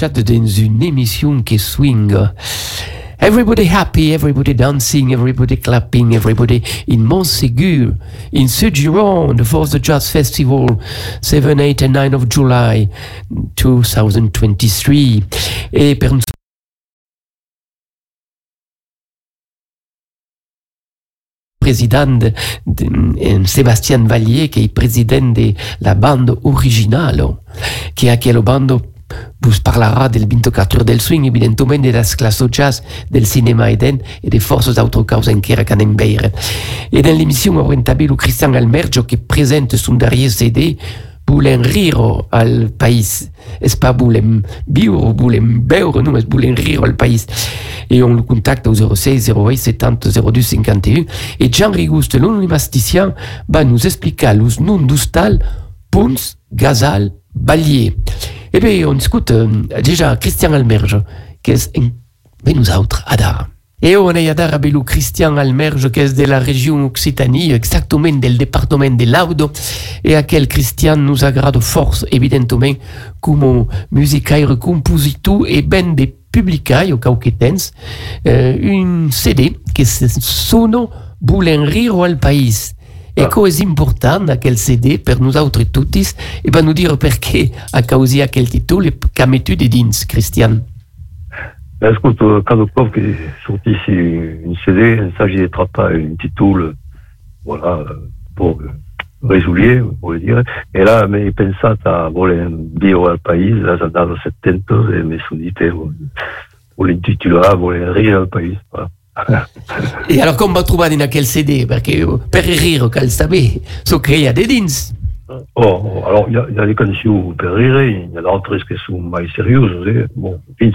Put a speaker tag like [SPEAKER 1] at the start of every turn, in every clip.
[SPEAKER 1] dans une émission qui swing. Everybody happy, everybody dancing, everybody clapping, everybody in Montségur, in Sugiron, the 4th Jazz Festival, 7, 8 and 9 of July 2023. Et président de, de, Sébastien Vallier, qui est président de la bande originale, qui est quelle bande vous parlera del 24 del swing, evidentement de las classes jazz del cinéma eden et des forces autocaus en Kera Canembeiren. Et dans l'émission orientabile Christian Almergio qui présente son dernier CD, volen rire al país. Es pas volen viure, volen beure, non, es volen rire al país. Et on le contacte au 06 08 70 02 51. Et Jean Rigouste, l'universitien, va nous expliquer los noms d'hostal, Pons, Gazal, Ballier. Eh bien, on écoute euh, déjà Christian Almerge, qui est un nous autres, Adar. Et on est Adar avec Christian Almerge, qui est de la région Occitanie, exactement del département de Laudo, et à quel Christian nous agrade force, évidemment, comme musicaire, compositeur et ben de publicai, au cauquetens, euh, une CD qui sono Boulen rire al país. E cosa è importante quel CD per noi altri tutti e va nous dire perché a causa quel titolo che messo di dins, Christian?
[SPEAKER 2] Écoute, cada preuve que sortisse une CD, il s'agit pas une titule, voilà, pour résoudre, pour le dire. Et là, mais pensate a voler bio al país, là, ça dà 70 e mi sono dit, voler intitolare, voler rire al país, voilà.
[SPEAKER 1] Et alors, com va trobar dans quel CD Perquè per rire, cal saber, so que hi ha de dins.
[SPEAKER 2] Oh, alors il y, a, des cançons per rire, il y a d'autres qui sont mai sérieuses, eh? bon, fins,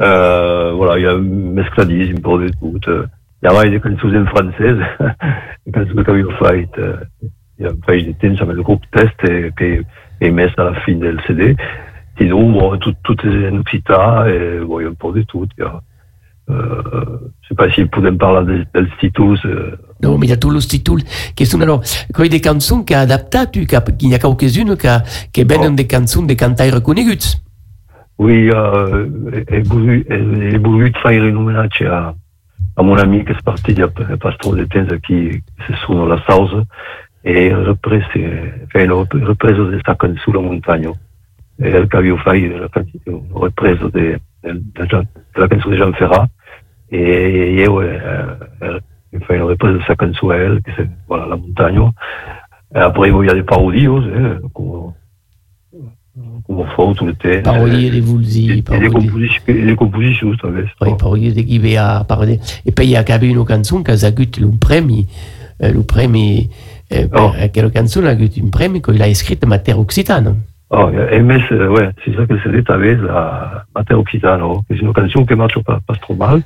[SPEAKER 2] euh, voilà, il y a mescladis, un peu de tout. Il y a des cançons en français, des cançons que j'avais fait, euh, il y a un peu de temps avec le groupe Test et qui est mis à la fin du CD. Sinon, bon, tout, tout est en occitan et bon, il y a un peu de tout. Il y a, sais pas si podem parlar de, dels títols. Euh...
[SPEAKER 1] No, mais il y a tous les títols qui sont alors, quoi des chansons qui a adaptat, tu, qu'il y a quelques-unes qui, qui venen oh. des chansons de cantaires coneguts.
[SPEAKER 2] Oui, euh, he, volgut, he, he volgut fer un homenatge a, a mon ami que és parti ja pas trop de temps aquí, que se sona la Sausa, e repres, feia una represa de sa cançó La Muntanya. El que havia fet una represa de, de, de, de la cançó de Jean Ferrat, et io eh, fai une reprise de sa cançó a elle, que c'est voilà, la montagne. Et après, il y a des parodies, eh, on fait tout l'été.
[SPEAKER 1] Parodies de Vulzi.
[SPEAKER 2] Et, des compositions, des compositions, tu savais.
[SPEAKER 1] Oui, parodies de Guibea, parodie. Et puis, il y a quand même une chanson qui a eu le premi, le premi, oh. quelle chanson a eu un premi qu'il a écrit en matière occitane.
[SPEAKER 2] Oh, mais ouais, c'est ça que c'est la matière occitane, c'est une chanson qui marche pas, pas trop mal.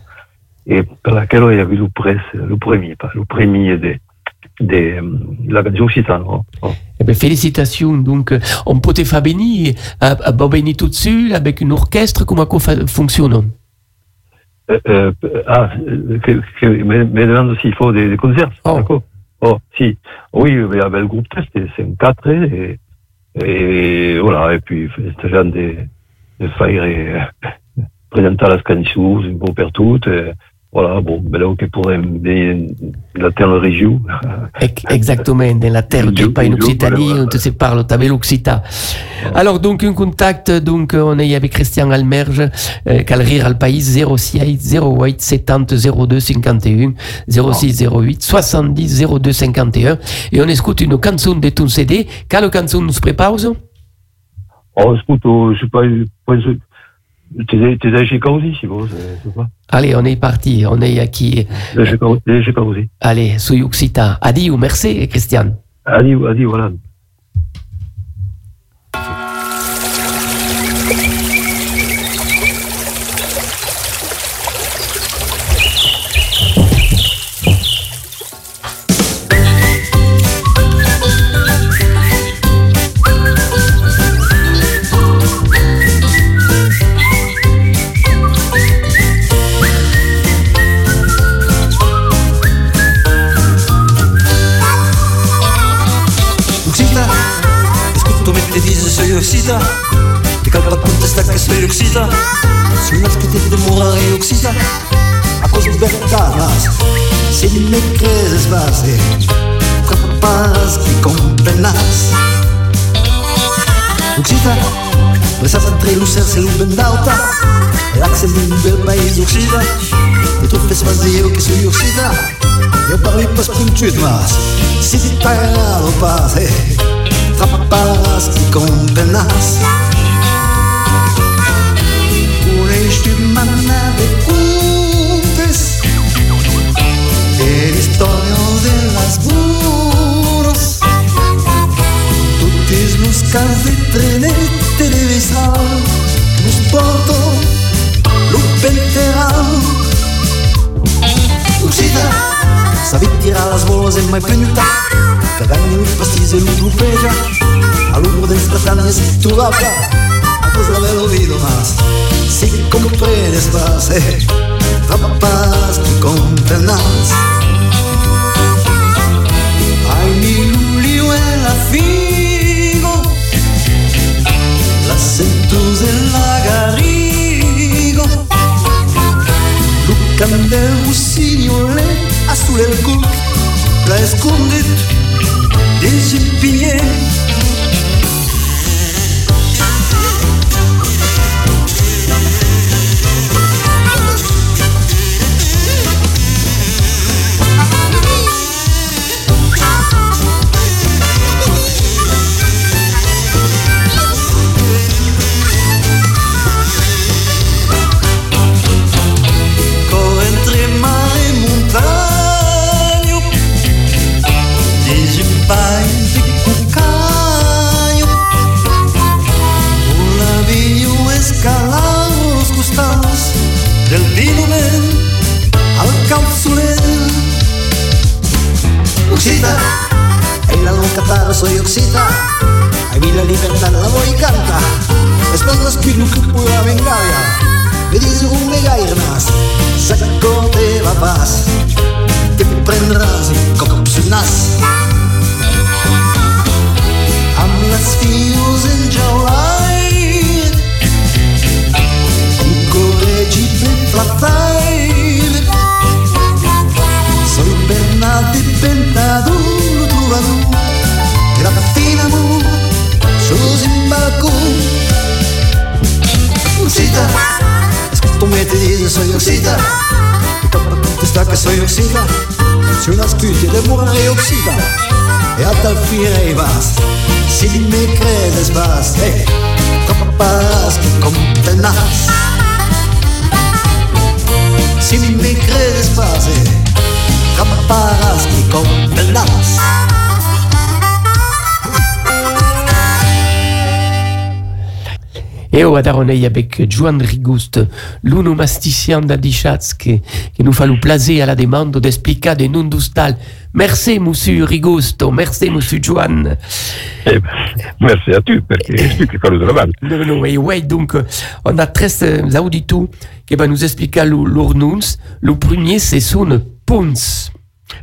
[SPEAKER 2] Et per laquelle il y avait le, presse, le premier, pas le premier de, de la cançó occitane. Oh. Oh.
[SPEAKER 1] Eh bien, félicitations. Donc, on peut te faire venir, à, à venir tout seul avec une orchestre, comment ça fonctionne?
[SPEAKER 2] Euh, euh, Ah, que, que, me, me demande s'il faut des, des concerts.
[SPEAKER 1] Oh.
[SPEAKER 2] D'accord. Oh, si. Oui, mais avec le groupe test, c'est un 4 et, et voilà, et puis, c'est genre de, de faire et présenter les cançons, un peu partout. Et, voilà, bon, ben là, pour la terre région.
[SPEAKER 1] Exactement, dans la terre qui pas en Occitanie, on se parle, tu avais l'Occita. Alors, donc, un contact, donc, on est avec Christian Almerge, euh, Calrir al Pays, 06 08 70 02 51, 06 08 70 02 51, et on écoute une chanson de ton CD. Quelle chanson nous prépare?
[SPEAKER 2] Oh, écoute, je sais pas, T'es déjà chez Causi, si vous, c'est pas.
[SPEAKER 1] Allez, on est parti, on est qui?
[SPEAKER 2] Chez Causi.
[SPEAKER 1] Allez, soy Occita. Adieu, merci, Christian.
[SPEAKER 2] Adieu, adieu, voilà.
[SPEAKER 3] juksida Tika pakkutas takkas või üksida Sul natuke tehti mure ei uksida Aga kus me peame taas Sinne kreeses pääse Kapas ki kompenas Uksida entre lucer se lupen nauta Lakse min bel país uksida Et tu fes más de que soy uksida Eu parli pas punxut mas. Si t'agrada el pas, eh Capaz que compenas Uneix-te mana de cumpes El historia de las burros. Totes los cas de trenet televisal Nos porto lo penteral Oxida Sabit tirar les boles en mai punta Cada any un pastís en un grupeja A l'uno de instantáneas trobava Pues haber oído más Si comprendes más eh, Capaz que comprendas Hay mi lulio en la figo Las centus en la garrigo. Lucan del rossignole Azul el cuc La escondit Des épiniers algún catarro soy oxita. Ahí vi la libertad, la voy y canta. Después los pirucos pura vengavia. Me dice un mega irnas, saco te papás. Te prenderás y cocopsunas. I'm las fios en July. Un coregi ben platay. Soy Bernat de Pentador, tu imbalcó Oxita Tú me te dices soy oxida. Y para contestar que soy oxida. Si una scuti de morare oxida E a tal fine vas. Si me crees vas eh, Capaz que contenas Si me crees vas eh, Capaz que contenas
[SPEAKER 1] Et au Daronei avec Joan Rigust, l'onomasticien d'Adichatz, qui, qui nous fallu placer à la demande d'expliquer de non dostal. Merci, monsieur Rigusto, merci, monsieur Joan.
[SPEAKER 4] Eh ben, merci à tu, perché explichi quello della banda.
[SPEAKER 1] Non, non, et ouais, donc, euh, on a 13 auditeurs qui va nous expliquer leur noms. Le premier, c'est son Pons.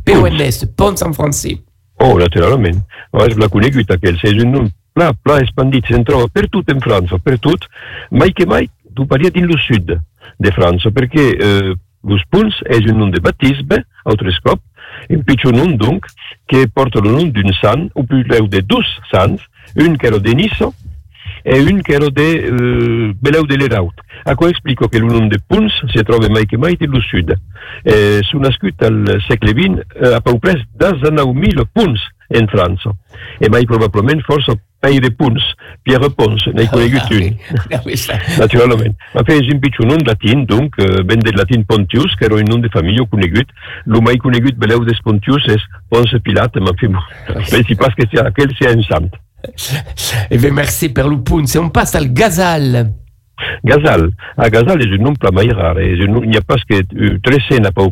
[SPEAKER 1] P-O-N-S, Pons en français.
[SPEAKER 4] Oh, naturalment. Abans la conegut, aquell. És un nom pla, pla expandit. Se'n troba per tot en França, per tot. Mai que mai, tu paria dins el sud de França, perquè eh, los punts és un nom de baptisme, altres cop, un pitjor nom, donc, que porta el nom d'un sant, o pluteu de dos sants, un que era de Nisso e un que era de eh, Beleu de l'Eraut. A quoi explico el nom de punts se troba mai que mai el sud. Eh, Són nascut al segle XX eh, a peu des de 9.000 punts en França. E mai probablement força Peire Punts, Pierre Pons, n'hai conegut un.
[SPEAKER 1] Ah oui, ça.
[SPEAKER 4] Naturalment. Ma fe és un pitjor nom latin, donc, eh, ben del latin Pontius, que era un nom de família conegut. Lo mai conegut beleu des Pontius és Ponce Pilat, ma fe, pensi pas que aquell sia un sant.
[SPEAKER 1] Eh bien, merci, per le Pons. Et on passe al Gazal.
[SPEAKER 4] Gazal? A Gazal és un nom pla mai rar. Un, n'hi ha pas que tres cent a peu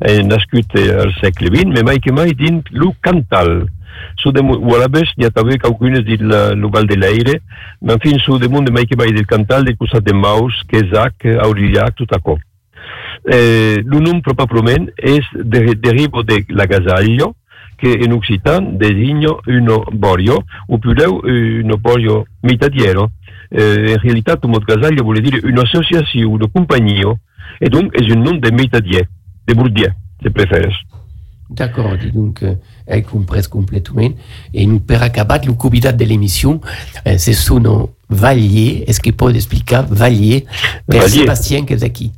[SPEAKER 4] pres, eh, nascut eh, al segle XX, mais mai que mai dins lo Cantal. Su de, o a la vez n'hi ha també qualcunes dins la, lo Val de l'Aire, mais en fin, su de munt de mai que mai del Cantal, del costat de Maus, Quesac, Aurillac, tot acò. Eh, lo nom probablement és de, derivo de la Gazaglio, che in occitan designo un borio, o più un borio mitadiero, eh, in realtà tu mot Casaglia vuol dire un'associazione, una compagnia, e donc è un nom de métadier, de bourdier, se preferes.
[SPEAKER 1] D'accord, donc, euh, elle comprend complètement. Et nous, per acabar, le convidat de l'émission, euh, c'est son Valier. Est-ce qu'il peut expliquer Valier, per
[SPEAKER 4] Valier.
[SPEAKER 1] Aquí?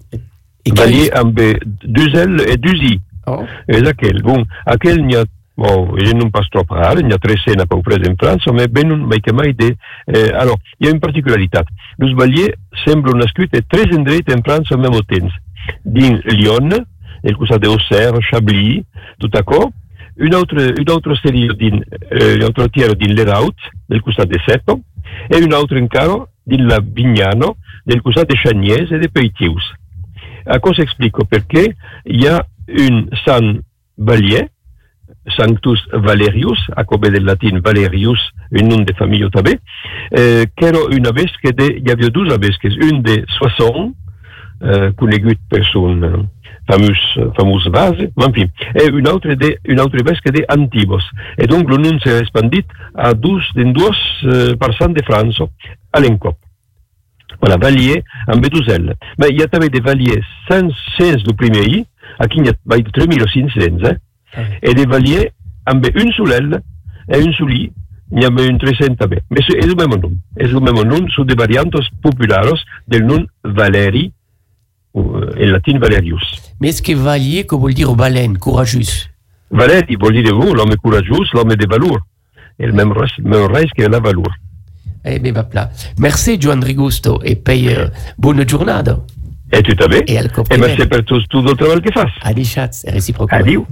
[SPEAKER 1] Qui-
[SPEAKER 4] Valier amb deux L et deux I.
[SPEAKER 1] Oh,
[SPEAKER 4] És aquell. Bon, aquell n'hi ha, bon, je non pas trop rare, n'hi ha tres cena peu près en França, mais ben mai que mai de... Eh, alors, hi ha una particularitat. Los Valier semblen nascut a tres endrets en al même temps. Dins Lyon, el costat d'Auxerre, Chablis, tout d'accord? Une autre, une autre sèrie dins, eh, un altre tiers dins l'Eraut, del costat de Seto, e un altre encara dins la Vignano, del costat de Chagnès e de Peitius. A cosa explico? Perché hi ha un Sant Valier, Sanctus Valerius, a come del latin Valerius, un nom de famille també, eh, que era una vesca de, hi havia dues vesques, un de Soissons, eh, conegut per son eh, famós, famós base, ma en fi, e un altre, de, un altre vesca de Antibos. E donc le nom s'est expandit a dus, en dues eh, parçants de França, a l'encop. Voilà, Valier amb L. Mais il y a també des Valiers sans, sans le primer I, aquí n'hi ha vai de 3.500, eh? et des Valiers amb un sol L et un sol I, n'hi ha un 300 també. Mais és el même nom. És el même nom, són des variantes populares del nom Valeri, en latin Valerius.
[SPEAKER 1] mais est-ce que Valier, que veut dire baleine, courageuse?
[SPEAKER 4] Valeri vol dir vous, l'homme courageux, l'homme de valor. El même res, même res que la valor.
[SPEAKER 1] Eh va pla. Merci, Joan Rigusto, et paye euh, bonne journée.
[SPEAKER 4] Et tu també.
[SPEAKER 1] Et al
[SPEAKER 4] Et merci per tot, tot el treball que fas.
[SPEAKER 1] Allez, chats, réciproquement.
[SPEAKER 4] Adieu.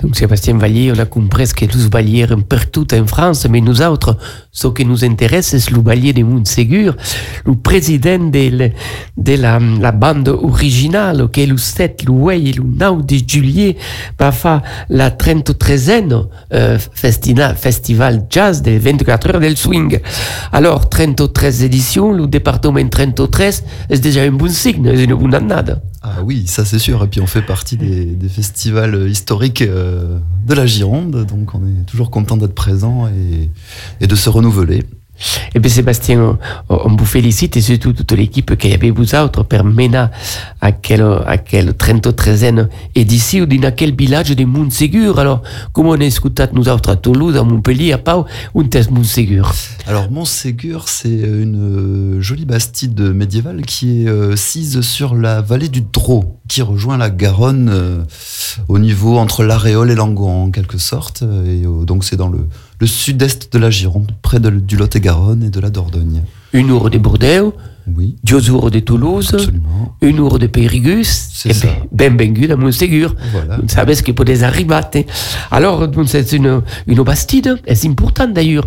[SPEAKER 1] Donc Sébastien Vallier, on a compris que tous Valliers partout en France, mais nous autres, ce qui nous intéresse, c'est le Vallier de Montségur, le président de, de la, la bande originale, qui est le 7, le 8 le 9 de juillet, va faire la 33e euh, festina, festival jazz des 24 heures del swing. Alors, 33 éditions, le département 33, c'est déjà un bon signe, c'est une bonne année.
[SPEAKER 5] Ah oui, ça c'est sûr. Et puis on fait partie des, festivals historiques euh, de la Gironde, donc on est toujours content d'être présent et de se renouveler.
[SPEAKER 1] Eh bien, Sébastien, on, vous félicite et surtout toute l'équipe qui avait vous autres per mener à quel, à quel 33e édition dans quel village de Montségur? Alors, comment on écouté nous autres? À Toulouse, à Montpellier, à Pau, où est Montségur?
[SPEAKER 5] Alors Montségur, c'est une euh, jolie bastide médiévale qui est euh, sise sur la vallée du Drô, qui rejoint la Garonne euh, au niveau entre l'Aréole et l'Angon en quelque sorte. Et euh, donc c'est dans le, sud-est de la Gironde, près de- du Lot-et-Garonne et de la Dordogne.
[SPEAKER 1] Une heure de Bordeaux,
[SPEAKER 5] Oui,
[SPEAKER 1] heures de Toulouse,
[SPEAKER 5] absolument.
[SPEAKER 1] une heure de Périgueux,
[SPEAKER 5] C'est
[SPEAKER 1] et
[SPEAKER 5] ça.
[SPEAKER 1] ben, ben bengu à Montségur.
[SPEAKER 5] Voilà.
[SPEAKER 1] Vous savez ce qu'il peut des arrivate. Alors, c'est une, une bastide, et c'est important d'ailleurs,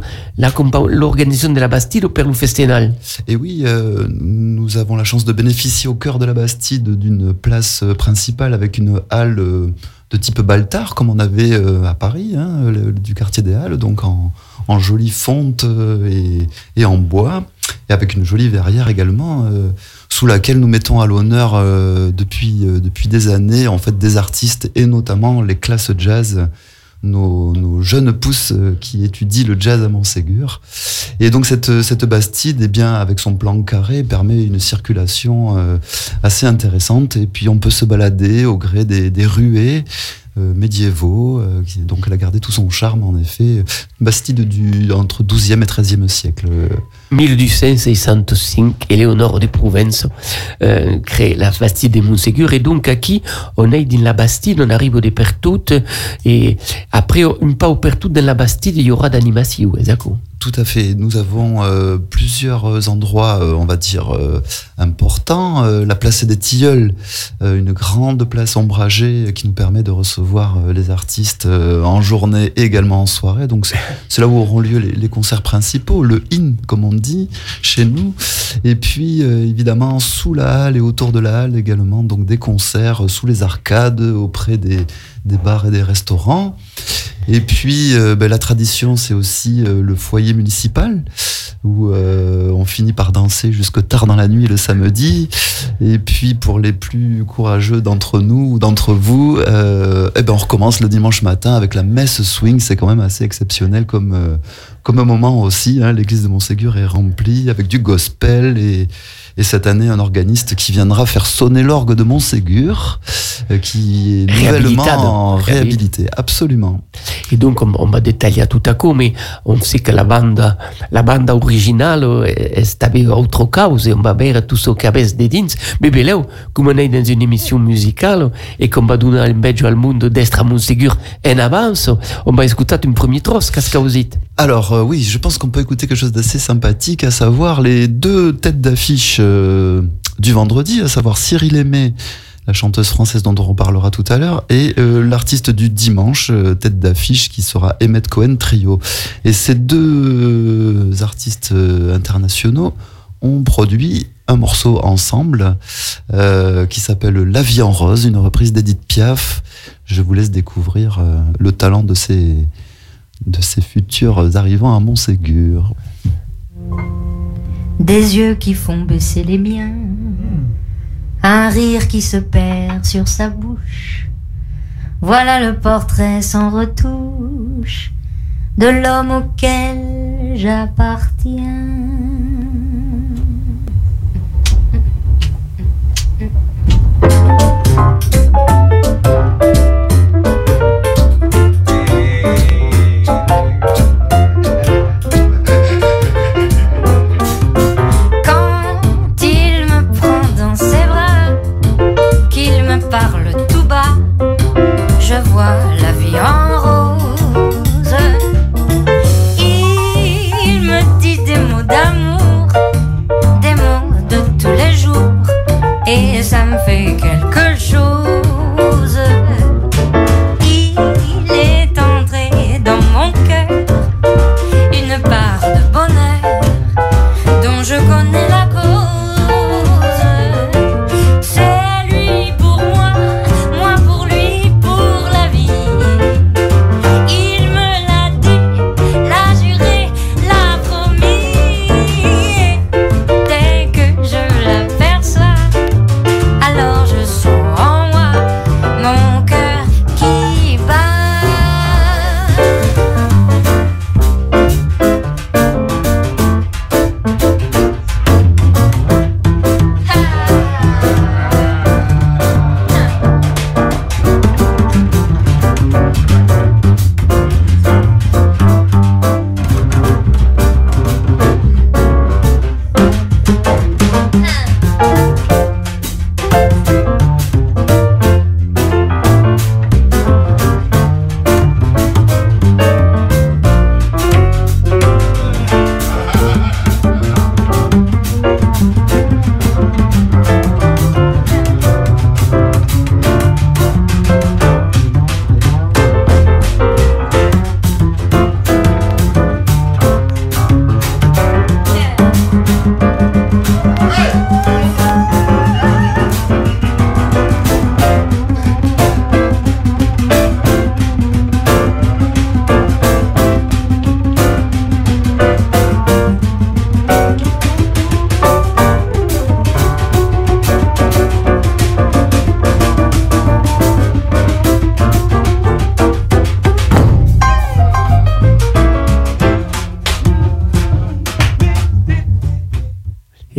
[SPEAKER 1] l'organisation de la bastide au Perlou Festinal?
[SPEAKER 5] Et oui, euh, nous avons la chance de bénéficier au cœur de la Bastide d'une place euh, principale avec une halle euh, de type Baltard, comme on avait à Paris, hein, du quartier des Halles, donc en, en jolie fonte et, et en bois, et avec une jolie verrière également, euh, sous laquelle nous mettons à l'honneur euh, depuis, euh, depuis des années en fait des artistes et notamment les classes jazz. Nos, nos jeunes pousses euh, qui étudient le jazz à Montségur. Et donc cette, cette bastide, eh bien, avec son plan carré, permet une circulation euh, assez intéressante. Et puis on peut se balader au gré des, des ruées médiévaux. euh, donc elle a gardé tout son charme, en effet. Bastide du, entre 12e et 13e siècle.
[SPEAKER 1] 1265, Éléonore de Provence euh, crée la Bastide de Montségur. Et donc, à qui on est dans la Bastide, on arrive au de Pertout. Et après, une pas au Pertout, dans la Bastide, il y aura d'animation, exactement.
[SPEAKER 5] Tout à fait. Nous avons euh, plusieurs endroits, euh, on va dire, euh, importants. Euh, la place des Tilleuls, euh, une grande place ombragée qui nous permet de recevoir les artistes euh, en journée et également en soirée. Donc c'est là où auront lieu les, les concerts principaux, le in, comme on dit, chez nous. Et puis, euh, évidemment, sous la halle et autour de la halle également, donc des concerts sous les arcades, auprès des, des bars et des restaurants. Et puis, euh, ben, la tradition, c'est aussi euh, le foyer municipal, où euh, on finit par danser jusque tard dans la nuit le samedi. Et puis, pour les plus courageux d'entre nous ou d'entre vous, eh ben, on recommence le dimanche matin avec la messe swing. C'est quand même assez exceptionnel comme, comme un moment aussi, hein, l'église de Montségur est remplie avec du gospel et, et cette année un organiste qui viendra faire sonner l'orgue de Montségur, euh, qui est nouvellement réhabilité, absolument.
[SPEAKER 1] Et donc on, on, va détailler tout à coup, mais on sait que la bande, la bande originale est avec autre cause et on va voir tout ce cabez de dins. Mais là, comme on est dans une émission musicale et qu'on va donner un badge au monde d'Estre à Montségur en avance, on va écouter une première trosse, qu'est-ce que vous dites?
[SPEAKER 5] Alors euh, oui, je pense qu'on peut écouter quelque chose d'assez sympathique, à savoir les deux têtes d'affiche euh, du vendredi, à savoir Cyril Aimé, la chanteuse française dont on parlera tout à l'heure, et euh, l'artiste du dimanche, tête d'affiche, qui sera Emmett Cohen Trio. Et ces deux artistes internationaux ont produit un morceau ensemble qui s'appelle La vie en rose, une reprise d'Edith Piaf. Je vous laisse découvrir le talent de ces, de ces futurs arrivants à Montségur.
[SPEAKER 6] Des yeux qui font baisser les miens, un rire qui se perd sur sa bouche. Voilà le portrait sans retouche de l'homme auquel j'appartiens.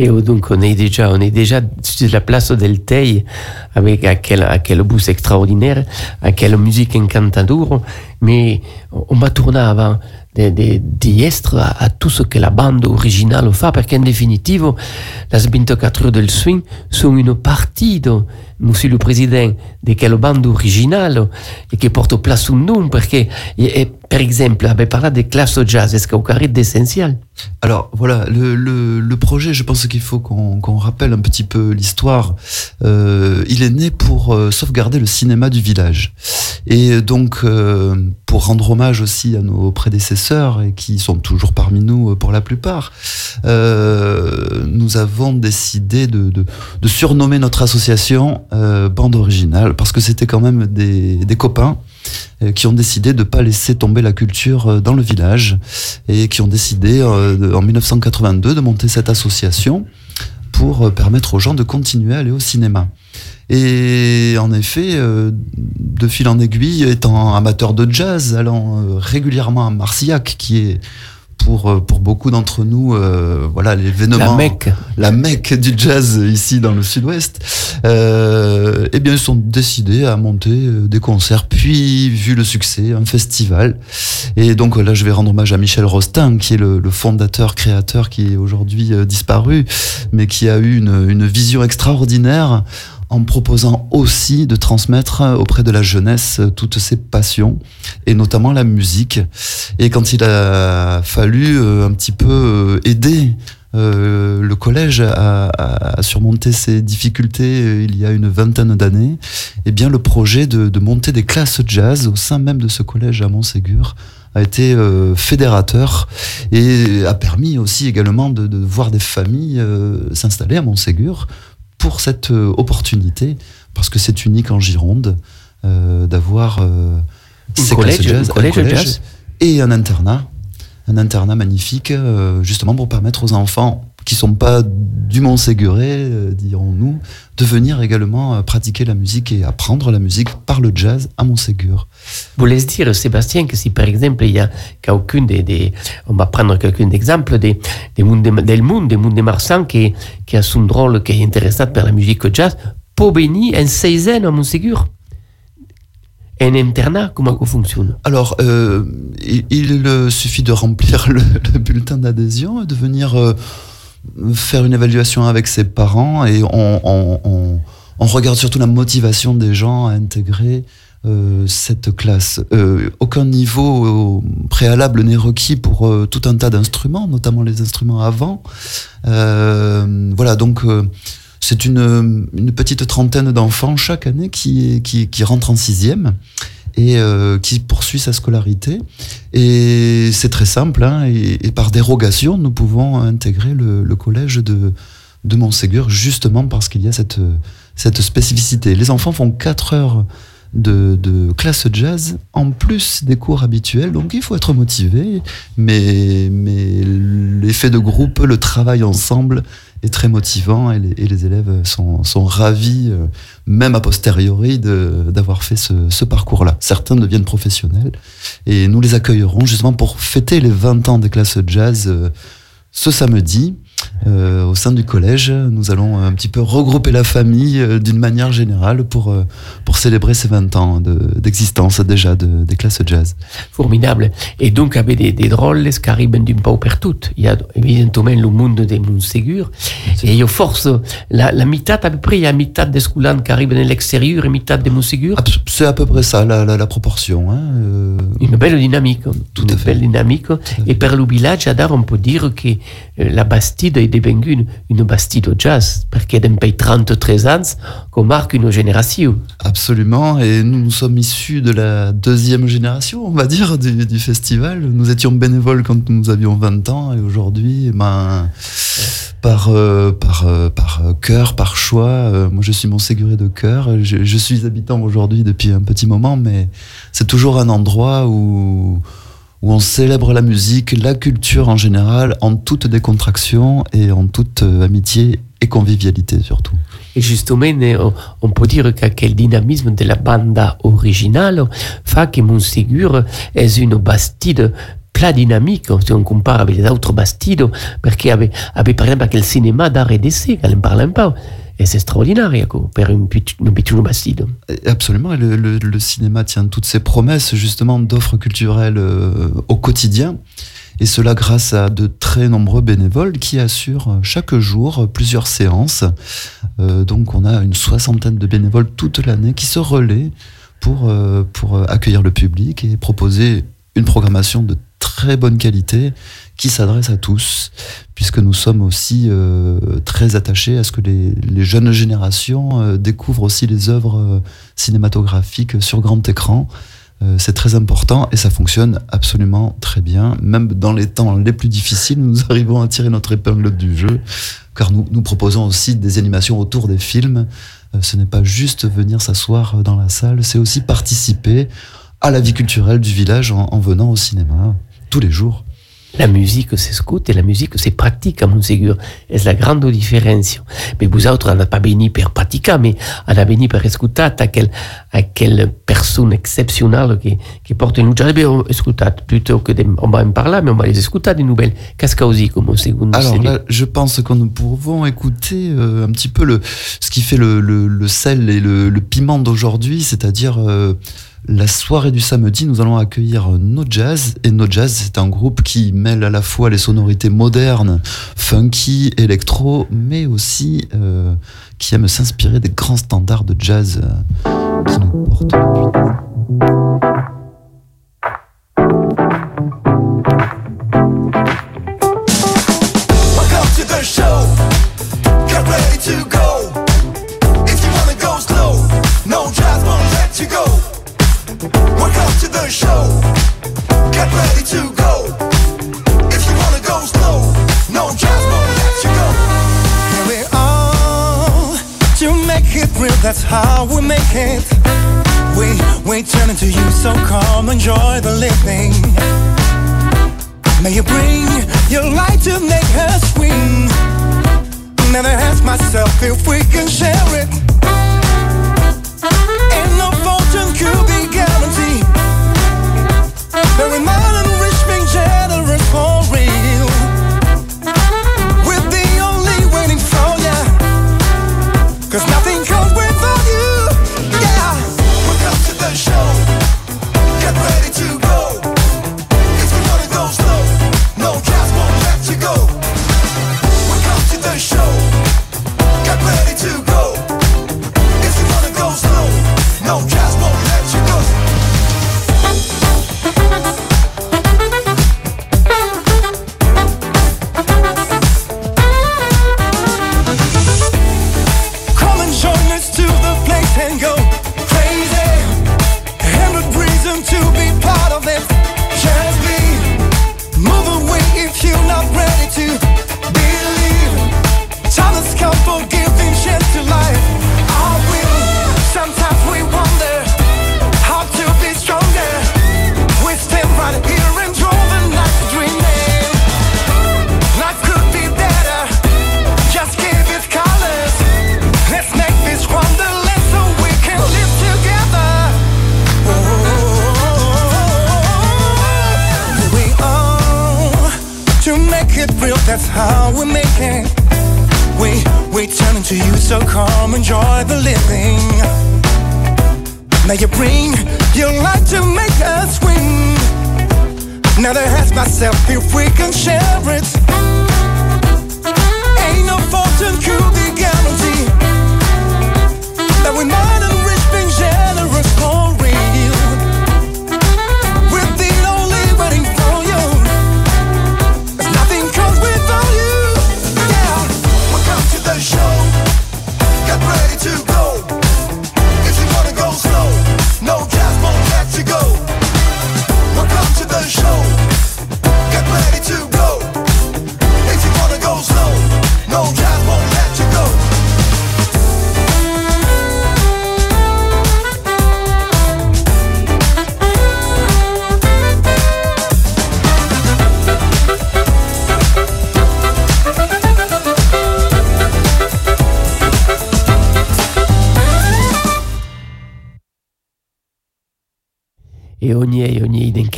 [SPEAKER 1] Donc on est déjà, on est déjà sur la place del Tei avec à quel, à quel bus extraordinaire, à quelle musique encantadora, mais on va tourner avant de, de, de à, tout ce que la bande originale fait, parce qu'en définitive, les 24 heures del swing sont une partie de, Monsieur le Président, de quelle bande originale et qui porte place un nom, parce que, et, et, par exemple, parlé des classes jazz, est-ce y a d'essentiel?
[SPEAKER 5] Alors voilà, le, projet, je pense qu'il faut qu'on qu rappelle un petit peu l'histoire. Euh, il est né pour euh, sauvegarder le cinéma du village. Et donc, euh, pour rendre hommage aussi à nos prédécesseurs, et qui sont toujours parmi nous pour la plupart, nous avons décidé de, surnommer notre association Bande Originale, parce que c'était quand même des, copains qui ont décidé de ne pas laisser tomber la culture euh, dans le village et qui ont décidé euh, en 1982 de monter cette association pour permettre aux gens de continuer à aller au cinéma. Et en effet, de fil en aiguille, étant amateur de jazz, allant régulièrement à Marcillac, qui est pour, euh, pour beaucoup d'entre nous, euh, voilà, l'événement.
[SPEAKER 1] La Mecque.
[SPEAKER 5] La Mecque du jazz ici dans le sud-ouest. Euh, eh bien, ils sont décidés à monter euh, des concerts, puis, vu le succès, un festival. Et donc là, je vais rendre hommage à Michel Rostin, qui est le, le fondateur, créateur, qui est aujourd'hui euh, disparu, mais qui a eu une, une vision extraordinaire en proposant aussi de transmettre auprès de la jeunesse toutes ses passions, et notamment la musique. Et quand il a fallu euh, un petit peu euh, aider euh, le collège à, surmonter ses difficultés euh, il y a une vingtaine d'années, eh bien le projet de, monter des classes jazz au sein même de ce collège à Montségur a été euh, fédérateur et a permis aussi également de, de voir des familles euh, s'installer à Montségur pour cette euh, opportunité, parce que c'est unique en Gironde euh, d'avoir euh,
[SPEAKER 1] Un
[SPEAKER 5] ces
[SPEAKER 1] collège-
[SPEAKER 5] classes jazz,
[SPEAKER 1] un collège jazz.
[SPEAKER 5] et un internat, un internat magnifique, euh, justement pour permettre aux enfants qui sont pas du Montséguré, euh, dirons-nous, de venir également euh, pratiquer la musique et apprendre la musique par le jazz à Montségur.
[SPEAKER 1] Vous laisse dire, Sébastien, que si par exemple il y a quelqu'un des, des- on va prendre quelqu'un d'exemple des, des monde, del monde, des monde de Marsan qui, qui a son drôle, qui est intéressé par la musique jazz, peut venir en seizaine à Montségur. Un internat, comment ça fonctionne?
[SPEAKER 5] Alors, euh, il, il, euh, suffit de remplir le, le bulletin d'adhésion et de venir euh, faire une évaluation avec ses parents et on, regarde surtout la motivation des gens à intégrer euh, cette classe. Euh, aucun niveau préalable n'est requis pour euh, tout un tas d'instruments, notamment les instruments avant. Voilà, donc c'est une, une petite trentaine d'enfants chaque année qui, qui, qui rentrent en sixième et euh, qui poursuit sa scolarité. Et c'est très simple, hein, et, par dérogation, nous pouvons intégrer le, collège de, de Montségur, justement parce qu'il y a cette, spécificité. Les enfants font 4 heures de, de classe jazz en plus des cours habituels, donc il faut être motivé, mais, mais l'effet de groupe, le travail ensemble est très motivant et les, élèves sont, sont ravis, euh, même a posteriori, d'avoir fait ce, ce parcours-là. Certains deviennent professionnels et nous les accueillerons justement pour fêter les 20 ans des classes jazz euh, ce samedi. Euh, au sein du collège, nous allons un petit peu regrouper la famille euh, d'une manière générale pour, euh, pour célébrer ces 20 ans de- d'existence déjà de- des classes jazz.
[SPEAKER 1] Formidable. Et donc, avec des, des drôles qui arrivent d'un peu partout. Il y a évidemment le monde des Montségur. Et il y a force, la, la mitad, à peu près, il y a mitad des scoulans qui arrivent de l'extérieur et mitad des.
[SPEAKER 5] Abs- C'est à peu près ça, la, la, la proportion. Hein,
[SPEAKER 1] Une belle dynamique.
[SPEAKER 5] Tout
[SPEAKER 1] une
[SPEAKER 5] à fait.
[SPEAKER 1] belle dynamique. Et per le village, on peut dire que la Bastide est devenue une, une Bastide au jazz, parce qu'il y a depuis 33 ans qu'on marque une génération.
[SPEAKER 5] Absolument, et nous, sommes issus de la deuxième génération, on va dire, du, festival. Nous étions bénévoles quand nous avions 20 ans, et aujourd'hui, eh ben, par, euh, par, euh, par euh, cœur, par choix, euh, moi je suis Montséguré de cœur, je suis habitant aujourd'hui depuis un petit moment, mais c'est toujours un endroit où, où on célèbre la musique, la culture en général, en toute décontraction et en toute euh, amitié et convivialité surtout.
[SPEAKER 1] Et justement, on, peut dire que quel dynamisme de la banda originale fait que Montségur est une Bastide pla dynamique si on compare avec les autres Bastides, parce qu'il y avait, par exemple le cinéma d'art et d'essai, quand on parle peu. Et c'est extraordinaire, une petite Bastide.
[SPEAKER 5] Et Absolument, le, le- le cinéma tient toutes ses promesses justement d'offres culturelles euh, au quotidien, et cela grâce à de très nombreux bénévoles qui assurent euh, chaque jour euh, plusieurs séances. Donc on a une soixantaine de bénévoles toute l'année qui se relaient pour, pour accueillir le public et proposer une programmation de très bonne qualité qui s'adresse à tous, puisque nous sommes aussi euh, très attachés à ce que les, les jeunes générations euh, découvrent aussi les œuvres euh, cinématographiques sur grand écran. Euh, c'est très important et ça fonctionne absolument très bien. Même dans les temps les plus difficiles, nous arrivons à tirer notre épingle du jeu, car nous, nous proposons aussi des animations autour des films. Ce n'est pas juste venir s'asseoir dans la salle, c'est aussi participer à la vie culturelle du village en, en venant au cinéma tous les jours.
[SPEAKER 1] la musique s'écoute et la musique c'est pratique à Montségur. C'est la grande différence? Mais vous autres, on n'a pas béni pour pratiquer, mais on a béni pour écouter à quelle, à quelle personne exceptionnelle qui, qui porte une lutte. Eh on écoute plutôt que des, on va en parler, mais on va les écouter des nouvelles. Qu'est-ce qu'on comme Montségur
[SPEAKER 5] Alors là, je pense que nous pouvons écouter euh, un petit peu le, ce qui fait le, le, le sel et le, le piment d'aujourd'hui, c'est-à-dire euh, la soirée du samedi, nous allons accueillir No Jazz. Et No Jazz, c'est un groupe qui mêle à la fois les sonorités modernes, funky, électro, mais aussi euh, qui aime s'inspirer des grands standards de jazz euh, qui nous portent.
[SPEAKER 3] To the show. Get ready to go. If you wanna go slow, no let you go. To
[SPEAKER 7] make it real. That's how we make it. We we turn into you, so come enjoy the living. May you bring your light to make swing. Ask myself if we can share it. Ain't no fortune could be. Very modern, rich, being generous for real.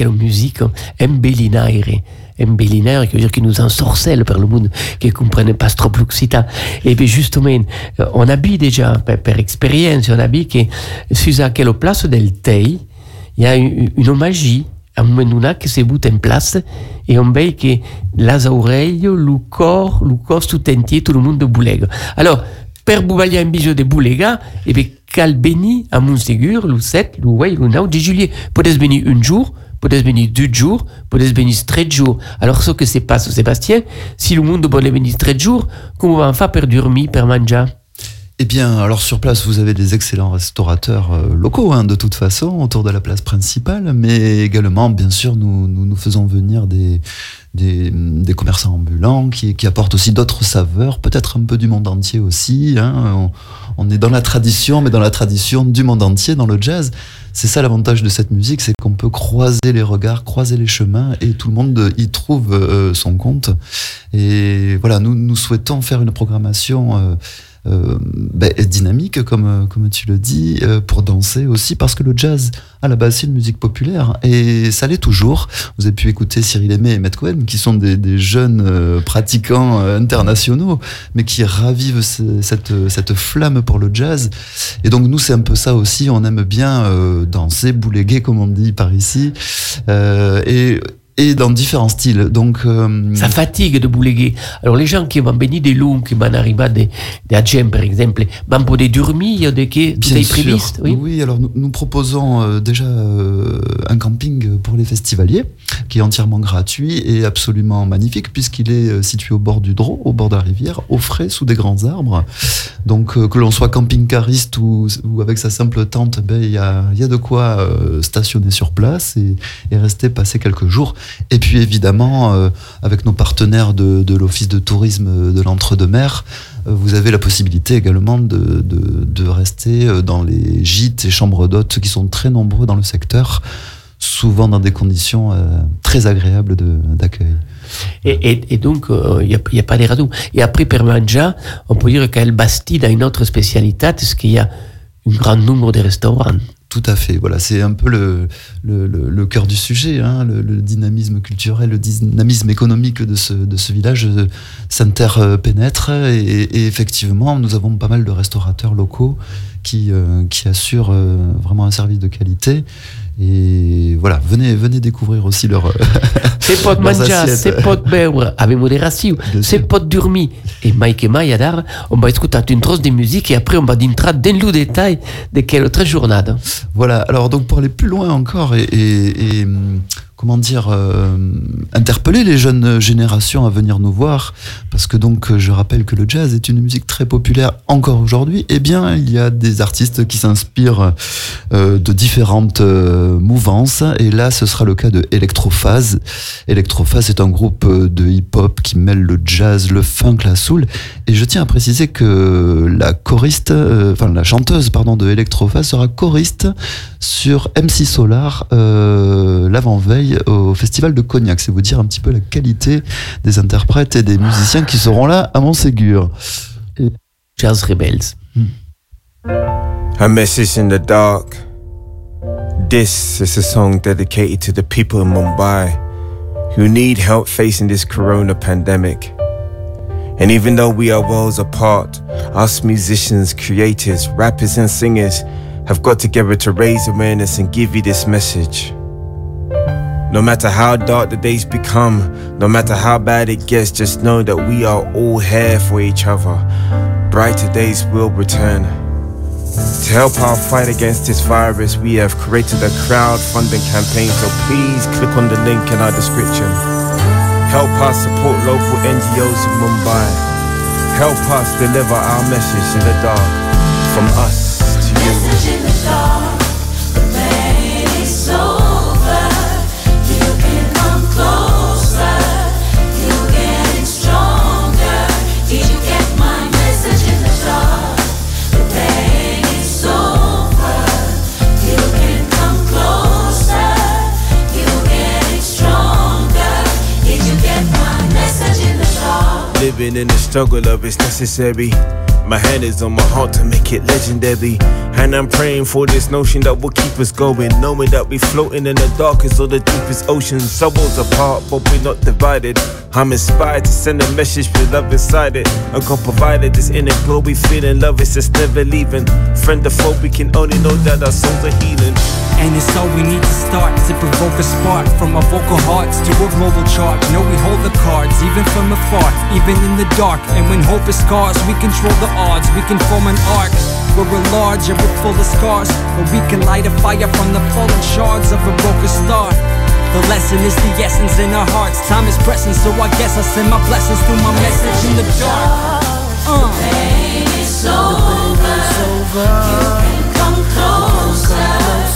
[SPEAKER 1] Quelle musique embellinare. Embellinare, qui veut dire qui nous ensorcelle par le monde, qui ne comprenne pas trop l'occitan. Et puis justement, euh, on a déjà, per expérience, on a vu que sur quelle place del tei, il y a une, une magie. Un moment que c'est bout en place, et on veut que les oreilles, le corps, le corps tout entier, tout le monde boulega. Alors, per boubalia un bijou de boulega, et bien, cal béni à Montségur, le 7, le 8, le 9 de juillet. Peut-être venir un jour, peut-être venir deux jours, peut-être venir trois jours. Alors, ce que se passe, Sébastien, si le monde veut venir trois jours, comment va faire pour dormir, pour?
[SPEAKER 5] Eh bien, alors sur place, vous avez des excellents restaurateurs euh, locaux, hein, de toute façon, autour de la place principale, mais également, bien sûr, nous, nous faisons venir des, des, des commerçants ambulants qui, qui apportent aussi d'autres saveurs, peut-être un peu du monde entier aussi. Hein. On, est dans la tradition, mais dans la tradition du monde entier, dans le jazz. C'est ça l'avantage de cette musique, c'est qu'on peut croiser les regards, croiser les chemins, et tout le monde y trouve euh, son compte. Et voilà, nous, nous souhaitons faire une programmation. Euh, euh, ben, dynamique, comme, comme tu le dis, euh, pour danser aussi, parce que le jazz, à la base, c'est une musique populaire, et ça l'est toujours. Vous avez pu écouter Cyril Aimé et Matt Cohen, qui sont des, des jeunes euh, pratiquants euh, internationaux, mais qui ravivent ce- cette, cette flamme pour le jazz. Et donc, nous, c'est un peu ça aussi, on aime bien euh, danser, bouléguer, comme on dit par ici, euh, et, et dans différents styles. Donc, euh,
[SPEAKER 1] Ça fatigue de bouléguer. Alors les gens qui vont venir de Lung, qui vont arriver de, de Agen, par exemple, vont pour des dormir, de que tout
[SPEAKER 5] Bien
[SPEAKER 1] est
[SPEAKER 5] sûr.
[SPEAKER 1] prévu, oui.
[SPEAKER 5] oui, alors nous, nous proposons euh, déjà euh, un camping pour les festivaliers qui est entièrement gratuit et absolument magnifique puisqu'il est euh, situé au bord du Drô, au bord de la rivière, au frais, sous des grands arbres. Donc euh, que l'on soit camping-cariste ou, ou avec sa simple tente, ben, il y, a, il y a de quoi euh, stationner sur place et, et rester passer quelques jours. Et puis évidemment, euh, avec nos partenaires de, de l'Office de tourisme de l'Entre-deux-Mers, euh, vous avez la possibilité également de, de, de rester euh, dans les gîtes et chambres d'hôtes qui sont très nombreux dans le secteur, souvent dans des conditions euh, très agréables d'accueil.
[SPEAKER 1] Et, et, et donc, il n'y a, pas de radou. Et après, per Manja, on peut dire qu'elle Bastide a une autre spécialité, parce qu'il y a un grand nombre de restaurants.
[SPEAKER 5] Tout à fait. Voilà, c'est un peu le, cœur du sujet, hein, le, dynamisme culturel, le dynamisme économique de ce, de ce village euh, s'interpénètre. Et, et effectivement, nous avons pas mal de restaurateurs locaux qui, euh, assurent euh, vraiment un service de qualité. Et voilà, venez, venez découvrir aussi leur.
[SPEAKER 1] Se pot
[SPEAKER 5] assiettes.
[SPEAKER 1] se pot beure avec modération,
[SPEAKER 5] Bien
[SPEAKER 1] se
[SPEAKER 5] sûr.
[SPEAKER 1] pot dormir. Et Mike et Maya d'art, on va écouter une trosse de musique et après on va entrer dans le détail de quelle autre journée.
[SPEAKER 5] Voilà, alors donc pour aller plus loin encore et, et- et, hum, comment dire, euh, interpeller les jeunes générations à venir nous voir, parce que donc euh, je rappelle que le jazz est une musique très populaire encore aujourd'hui, eh bien il y a des artistes qui s'inspirent euh, de différentes mouvances, et là ce sera le cas de Electrophase. Electrophase est un groupe de hip-hop qui mêle le jazz, le funk, la soul, et je tiens à préciser que la choriste, enfin la chanteuse pardon de Electrophase sera choriste sur MC Solar euh, au festival de Cognac. C'est vous dire un petit peu la qualité des interprètes et des musiciens qui seront là à Montségur.
[SPEAKER 1] Jazz Rebels.
[SPEAKER 8] A message in the dark. This is a song dedicated to the people in Mumbai who need help facing this corona pandemic. And even though we are worlds apart, us musicians, creators, rappers, and singers have got together to raise awareness and give you this message. No matter how dark the days become, no matter how bad it gets, just know that we are all here for each other. Brighter days will return. To help our fight against this virus, we have created a crowdfunding campaign, so please click on the link in our description. Help us support local NGOs in Mumbai. Help us deliver our message in the dark from us to you. In the struggle of it's necessary. My hand is on my heart to make it legendary. And I'm praying for this notion that will keep us going. Knowing that we floating in the darkest or the deepest oceans. Souls apart, but we're not divided. I'm inspired to send a message with love inside it. And God provided this inner we feeling. Love is just never leaving. Friend of foe, we can only know that our souls are healing.
[SPEAKER 9] And it's all we need to start to provoke a spark from our vocal hearts to a global chart. Know we hold the cards, even from afar, even in the dark. And when hope is scars, we control the odds. We can form an arc. Where we're large and we're full of scars, but we can light a fire from the fallen shards of a broken star. The lesson is the essence in our hearts. Time is pressing, so I guess I send my blessings through my message in the dark. Uh.
[SPEAKER 10] is over. You can come closer.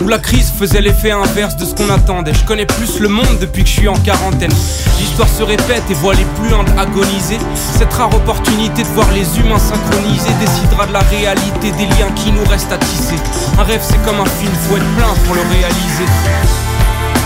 [SPEAKER 9] où la crise faisait l'effet inverse de ce qu'on attendait. Je connais plus le monde depuis que je suis en quarantaine. L'histoire se répète et voit les plus humbles agoniser. Cette rare opportunité de voir les humains synchronisés décidera de la réalité des liens qui nous restent à tisser. Un rêve c'est comme un film, faut être plein pour le réaliser.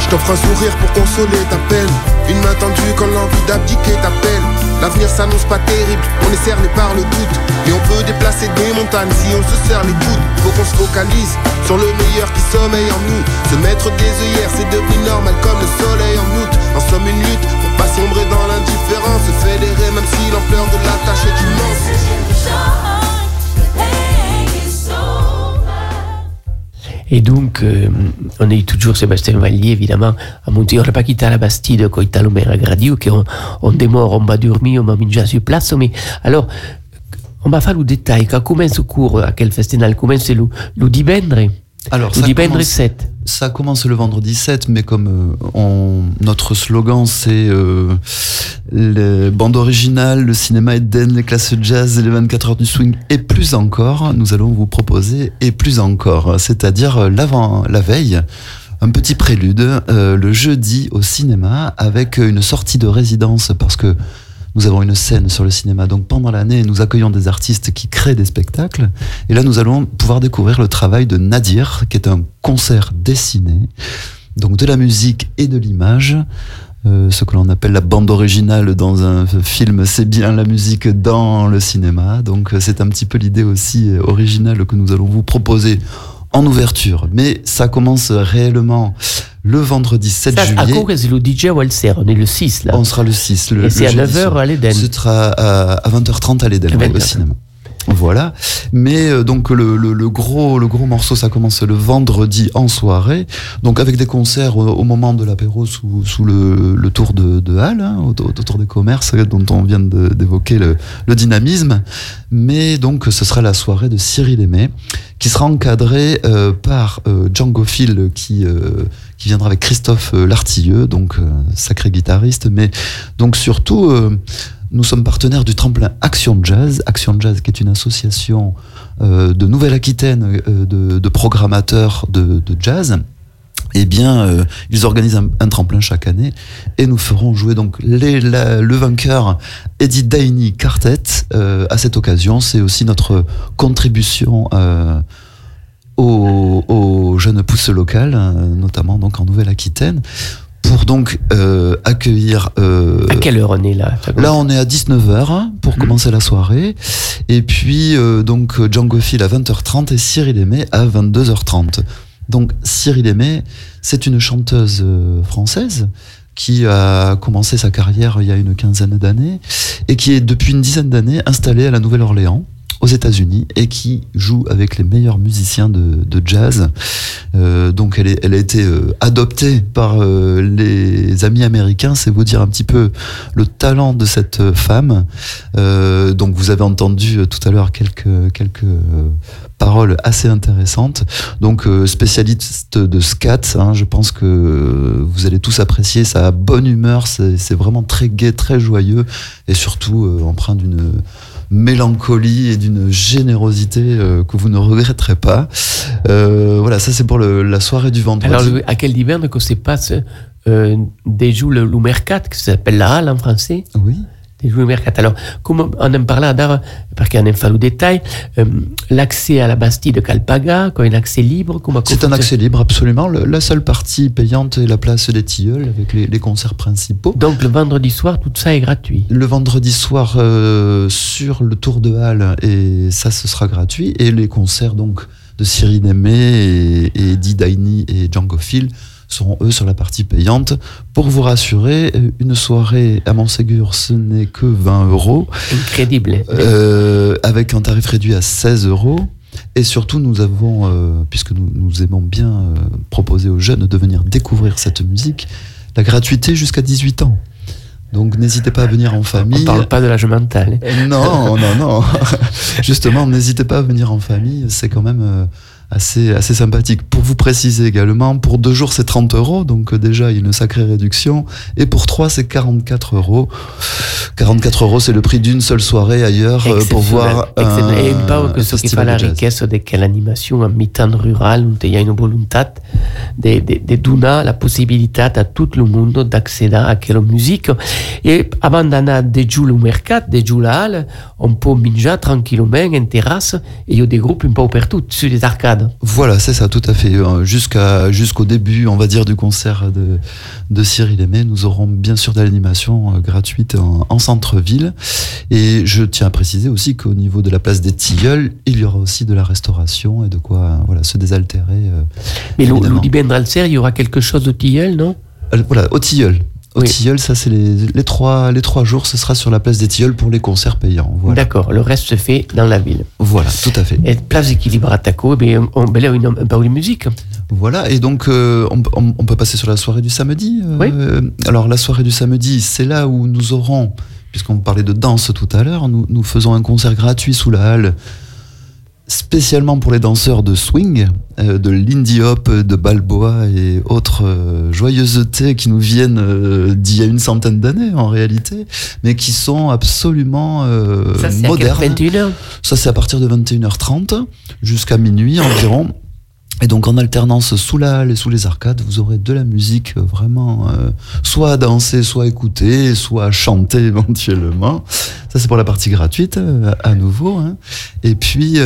[SPEAKER 11] Je t'offre un sourire pour consoler ta peine. Une main tendue quand l'envie d'abdiquer t'appelle. L'avenir s'annonce pas terrible, on est cerné par le doute. Mais on peut déplacer des montagnes si on se serre les coudes. Faut qu'on se focalise sur le meilleur qui sommeille en nous. Se mettre des œillères, c'est devenu normal
[SPEAKER 1] Et donc, euh, on est toujours Sébastien Vallier, évidemment, à monter. On n'a pas quitté la Bastide, quand il a a Gradio, qu'on on démord, on va dormir, on va manger sur place. Mais alors, on va faire le détail. Quand commence le cours, à quel festival commence le, le divendre
[SPEAKER 5] Alors, ça
[SPEAKER 1] divendre
[SPEAKER 5] commence-
[SPEAKER 1] 7.
[SPEAKER 5] Ça commence le vendredi 7, mais comme euh, on- notre slogan c'est euh, les bandes originales, le cinéma Eden, les classes jazz et les 24 heures du swing et plus encore, nous allons vous proposer et plus encore, c'est-à-dire euh, l'avant, la veille, un petit prélude euh, le jeudi au cinéma avec une sortie de résidence parce que nous avons une scène sur le cinéma. Donc pendant l'année, nous accueillons des artistes qui créent des spectacles. Et là, nous allons pouvoir découvrir le travail de Nadir, qui est un concert dessiné, donc de la musique et de l'image. Euh, ce que l'on appelle la bande originale dans un film, c'est bien la musique dans le cinéma. Donc c'est un petit peu l'idée aussi euh, originale que nous allons vous proposer en ouverture. Mais ça commence réellement le vendredi 7
[SPEAKER 1] Ça, à
[SPEAKER 5] juillet.
[SPEAKER 1] quoi c'est le DJ Walser On est le 6, là.
[SPEAKER 5] On sera le 6. Le,
[SPEAKER 1] Et c'est à
[SPEAKER 5] jeudi
[SPEAKER 1] 9h
[SPEAKER 5] soir.
[SPEAKER 1] à l'Éden.
[SPEAKER 5] Ce sera à, à 20h30 à
[SPEAKER 1] À 20h30.
[SPEAKER 5] au cinéma. Voilà. Mais euh, donc le, le, le gros le gros morceau, ça commence le vendredi en soirée. Donc avec des concerts au, au moment de l'apéro sous, sous le, le tour de, de Halle, hein, autour, des commerces dont on vient d'évoquer le, dynamisme. Mais donc ce sera la soirée de Cyril Aimé, qui sera encadrée euh, par euh, Django Phil, qui euh, qui viendra avec Christophe euh, Lartilleux, donc euh, sacré guitariste, mais donc surtout, euh, nous sommes partenaires du tremplin Action Jazz, Action Jazz qui est une association euh, de Nouvelle-Aquitaine euh, de, programmateurs de, jazz. Eh bien, euh, ils organisent un, tremplin chaque année et nous ferons jouer donc le vainqueur Eddie Daini Quartet à cette occasion. C'est aussi notre contribution aux, aux jeunes pousses locales, notamment donc en Nouvelle-Aquitaine, pour donc euh, accueillir. euh,
[SPEAKER 1] À quelle heure on est là
[SPEAKER 5] Là, on est à 19h pour commencer la soirée. Et puis, euh, donc, Django Phil à 20h30 et Cyril Aimé à 22h30. Donc, Cyril Aimé, c'est une chanteuse euh, française qui a commencé sa carrière il y a une quinzaine d'années et qui est depuis une dizaine d'années installée à la Nouvelle-Orléans aux États-Unis et qui joue avec les meilleurs musiciens de, jazz. Euh, donc elle, est- elle a été euh, adoptée par euh, les amis américains, c'est vous dire un petit peu le talent de cette femme. Donc vous avez entendu tout à l'heure quelques quelques paroles assez intéressantes. Donc spécialiste de scat, hein, je pense que vous allez tous apprécier sa bonne humeur. C'est vraiment très gai, très joyeux et surtout empreint d'une mélancolie et d'une générosité euh, que vous ne regretterez pas. Euh, voilà, ça c'est pour le- la soirée du vendredi.
[SPEAKER 1] Alors, à quel diverne que se passe euh, des jours le, le mercat, qui s'appelle la halle en français?
[SPEAKER 5] Oui.
[SPEAKER 1] Jours le mercat. Alors, comme on en parlait d'art, parce qu'on aime faire le détail, euh, l'accès à la Bastille de Calpaga, quand un accès libre, comment
[SPEAKER 5] C'est un accès libre, absolument. Le- la seule partie payante est la place des Tilleuls, avec les, les concerts principaux.
[SPEAKER 1] Donc, le vendredi soir, tout ça est gratuit.
[SPEAKER 5] Le vendredi soir, euh, sur le Tour de Halle, et ça, ce sera gratuit. Et les concerts, donc, de Cyril Aimé et, et Eddie Daini et Django Phil seront, eux, sur la partie payante. Pour vous rassurer, une soirée à Montségur, ce n'est que 20 euros.
[SPEAKER 1] Incroyable.
[SPEAKER 5] Euh, avec un tarif réduit à 16 euros. Et surtout, nous avons, euh, puisque nous, nous aimons bien euh, proposer aux jeunes de venir découvrir cette musique, la gratuité jusqu'à 18 ans. Donc n'hésitez pas à venir en
[SPEAKER 1] On
[SPEAKER 5] famille.
[SPEAKER 1] parle pas de l'âge mental.
[SPEAKER 5] Non, non, non. Justement, n'hésitez pas à venir en famille, c'est quand même assez, assez sympathique. Pour vous préciser également, pour deux jours c'est 30 euros, donc euh, déjà il y a une sacrée réduction. Et pour trois c'est 44 euros. 44 euros c'est le prix d'une seule soirée ailleurs euh, pour voir.
[SPEAKER 1] E un pau
[SPEAKER 5] un
[SPEAKER 1] que so che fa
[SPEAKER 5] festival
[SPEAKER 1] la
[SPEAKER 5] de
[SPEAKER 1] richiesta de che l'animazione a mitan rural non te una volontà de, de, de donar la possibilità a tutto il mondo d'accedere a quella musica e avant d'anar de giù al mercat, de la halle, on peut menjar tranquillement en terrasse e io des groupes un peu partout sur les arcades.
[SPEAKER 5] Voilà, c'est ça, tout à fait. Euh, Jusqu'à jusqu'au début, on va dire, du concert de, de Cyril Aimé, nous aurons bien sûr de l'animation euh, gratuite en, en centre-ville. Et je tiens à préciser aussi qu'au niveau de la place des Tilleuls, il y aura aussi de la restauration et de quoi voilà, se désaltérer. euh,
[SPEAKER 1] Mais Dibendralser, il y aura quelque chose de tilleul, non?
[SPEAKER 5] Voilà, au Tilleul. Au
[SPEAKER 1] Oui.
[SPEAKER 5] Tilleul, ça c'est les, les, trois, les trois jours, ce sera sur la place des Tilleuls pour les concerts payants. Voilà,
[SPEAKER 1] D'accord, le reste se fait dans la ville.
[SPEAKER 5] voilà tout à fait.
[SPEAKER 1] Et place équilibrataco, eh bien, on, ben là, une, un peu de musique.
[SPEAKER 5] Voilà, et donc euh, on, on- on peut passer sur la soirée du samedi. euh, Alors la soirée du samedi, c'est là où nous aurons, puisqu'on parlait de danse tout à l'heure, nous, nous faisons un concert gratuit sous la halle, spécialement pour les danseurs de swing, euh, de Lindy Hop, de Balboa et autres euh, joyeusetés qui nous viennent euh, d'il y a une centaine d'années en réalité, mais qui sont absolument euh,
[SPEAKER 1] Ça, à
[SPEAKER 5] modernes.
[SPEAKER 1] 21h.
[SPEAKER 5] Ça, c'est à partir de 21h30 jusqu'à minuit environ. Et donc, en alternance sous la halle et sous les arcades, vous aurez de la musique euh, vraiment euh, soit à danser, soit à écouter, soit à chanter éventuellement. Ça, c'est pour la partie gratuite, euh, à nouveau. hein. Et puis,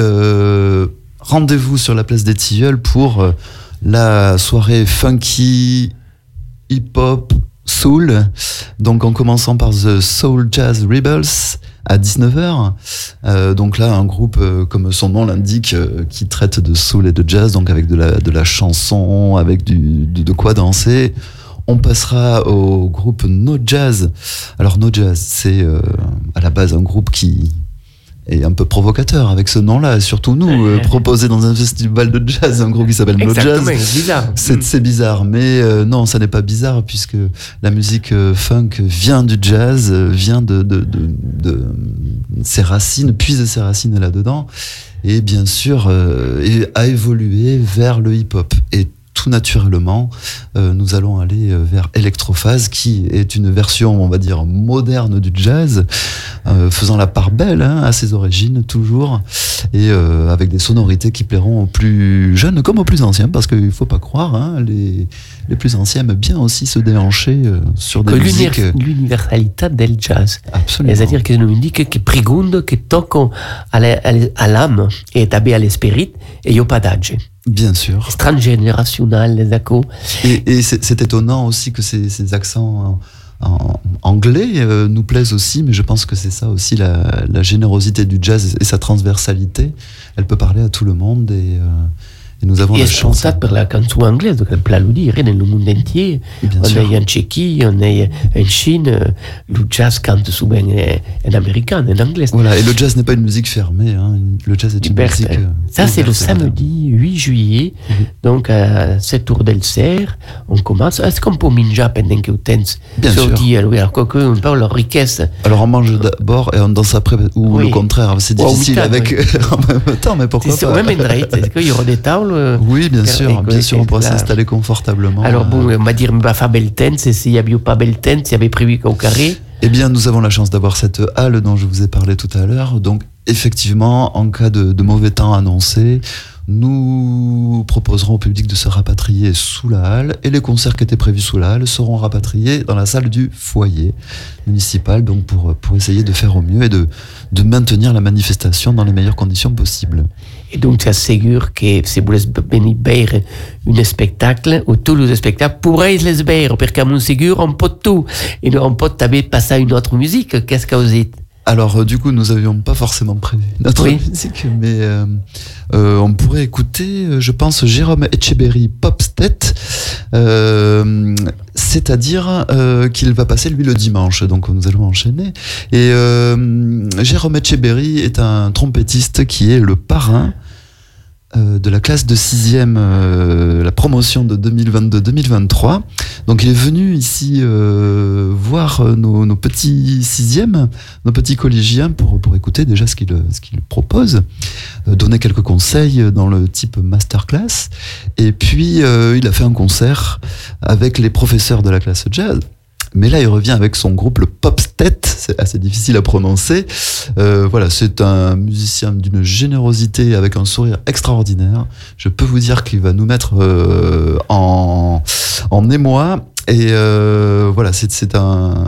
[SPEAKER 5] rendez-vous sur la place des Tilleuls pour la soirée funky, hip-hop, soul. Donc, en commençant par The Soul Jazz Rebels à 19h. Euh, donc là, un groupe, euh, comme son nom l'indique, euh, qui traite de soul et de jazz, donc avec de la, de la chanson, avec du, de, quoi danser. On passera au groupe No Jazz. Alors No Jazz, c'est euh, à la base un groupe qui est un peu provocateur avec ce nom-là, et surtout nous, euh, proposé dans un festival de jazz, un groupe qui s'appelle No Jazz.
[SPEAKER 1] Exactement, c'est bizarre.
[SPEAKER 5] Mais euh, non, ça n'est pas bizarre puisque la musique euh, funk vient du jazz, euh, vient de, de, de, de ses racines, puise ses racines là-dedans, et bien sûr euh, et a évolué vers le hip-hop. Et tout naturellement, euh, nous allons aller euh, vers Electrophase, qui est une version, on va dire, moderne du jazz, euh, faisant la part belle hein, à ses origines toujours, et euh, avec des sonorités qui plairont aux plus jeunes comme aux plus anciens, parce qu'il faut pas croire, hein, les, les plus anciens aiment bien aussi se déhancher sur des
[SPEAKER 1] Que
[SPEAKER 5] musiques.
[SPEAKER 1] l'univers- l'universalità del jazz.
[SPEAKER 5] Absolument.
[SPEAKER 1] C'est-à-dire que è una musica che pregunta, che tocca alle- alle- all'âme e també à l'esprit e io padage.
[SPEAKER 5] Bien sûr.
[SPEAKER 1] Transgénérationnel, les accords.
[SPEAKER 5] Et, et c'est étonnant aussi que ces, ces accents en, en anglais euh, nous plaisent aussi, mais je pense que c'est ça aussi la, la générosité du jazz et sa transversalité. Elle peut parler à tout le monde et, euh, et nous avons
[SPEAKER 1] E
[SPEAKER 5] la chance.
[SPEAKER 1] per la canzone inglese, che peut le dire, nel mondo entier.
[SPEAKER 5] Bien
[SPEAKER 1] on
[SPEAKER 5] sûr.
[SPEAKER 1] est en Tchéquie, on est en Chine, le jazz cante souvent en américain, en anglais.
[SPEAKER 5] Voilà, et le jazz n'est pas une musique fermée. hein. Le jazz est une musique. euh,
[SPEAKER 1] Ça, c'est le samedi 8 juillet. Donc, à 7 heures del cerf, on commence. Est-ce qu'on peut manger pendant que vous
[SPEAKER 5] Bien sûr.
[SPEAKER 1] Oui, alors, quoique, on parle de richesse.
[SPEAKER 5] Alors on mange d'abord et on danse après, ou
[SPEAKER 1] Oui.
[SPEAKER 5] le contraire. C'est
[SPEAKER 1] en
[SPEAKER 5] difficile avec en même temps, mais pourquoi
[SPEAKER 1] C'est au
[SPEAKER 5] pas?
[SPEAKER 1] même endroit. Est-ce qu'il y aura des tables
[SPEAKER 5] Oui, bien sûr, bien sûr, on pourra s'installer confortablement.
[SPEAKER 1] Alors, bon,
[SPEAKER 5] euh,
[SPEAKER 1] on va dire, tent, et s'il n'y avait pas belle tent, s'il y avait prévu qu'au carré.
[SPEAKER 5] Eh bien, nous avons la chance d'avoir cette halle dont je vous ai parlé tout à l'heure. Donc, effectivement, en cas de, de mauvais temps annoncé, nous proposerons au public de se rapatrier sous la halle et les concerts qui étaient prévus sous la halle seront rapatriés dans la salle du foyer municipal, donc pour, pour essayer de faire au mieux et de, de maintenir la manifestation dans les meilleures conditions possibles.
[SPEAKER 1] Et donc, ça assegure que si vous voulez venir un spectacle, ou tous les spectacles, pourrez les voir, parce qu'à mon ségur, on peut tout. Et on peut taper passer à une autre musique. Qu'est-ce que vous dites?
[SPEAKER 5] Alors, euh, du coup, nous n'avions pas forcément prévu notre
[SPEAKER 1] Oui.
[SPEAKER 5] musique, mais euh, euh, on pourrait écouter, je pense, Jérôme Etcheberry Popstet, euh, c'est-à-dire qu'il va passer, lui, le dimanche, donc nous allons enchaîner. Et Jérôme Etcheberry est un trompettiste qui est le parrain euh, de la classe de 6e, euh, la promotion de 2022-2023. Donc il est venu ici euh, voir euh, nos, nos petits 6e, nos petits collégiens pour, pour écouter déjà ce qu'il ce qu'il propose, euh, donner quelques conseils dans le type masterclass. Et puis il a fait un concert avec les professeurs de la classe jazz. Mais là, il revient avec son groupe, le Popstet. C'est assez difficile à prononcer. Euh, voilà, c'est un musicien d'une générosité avec un sourire extraordinaire. Je peux vous dire qu'il va nous mettre euh, en, en émoi. Et euh, voilà, c'est un,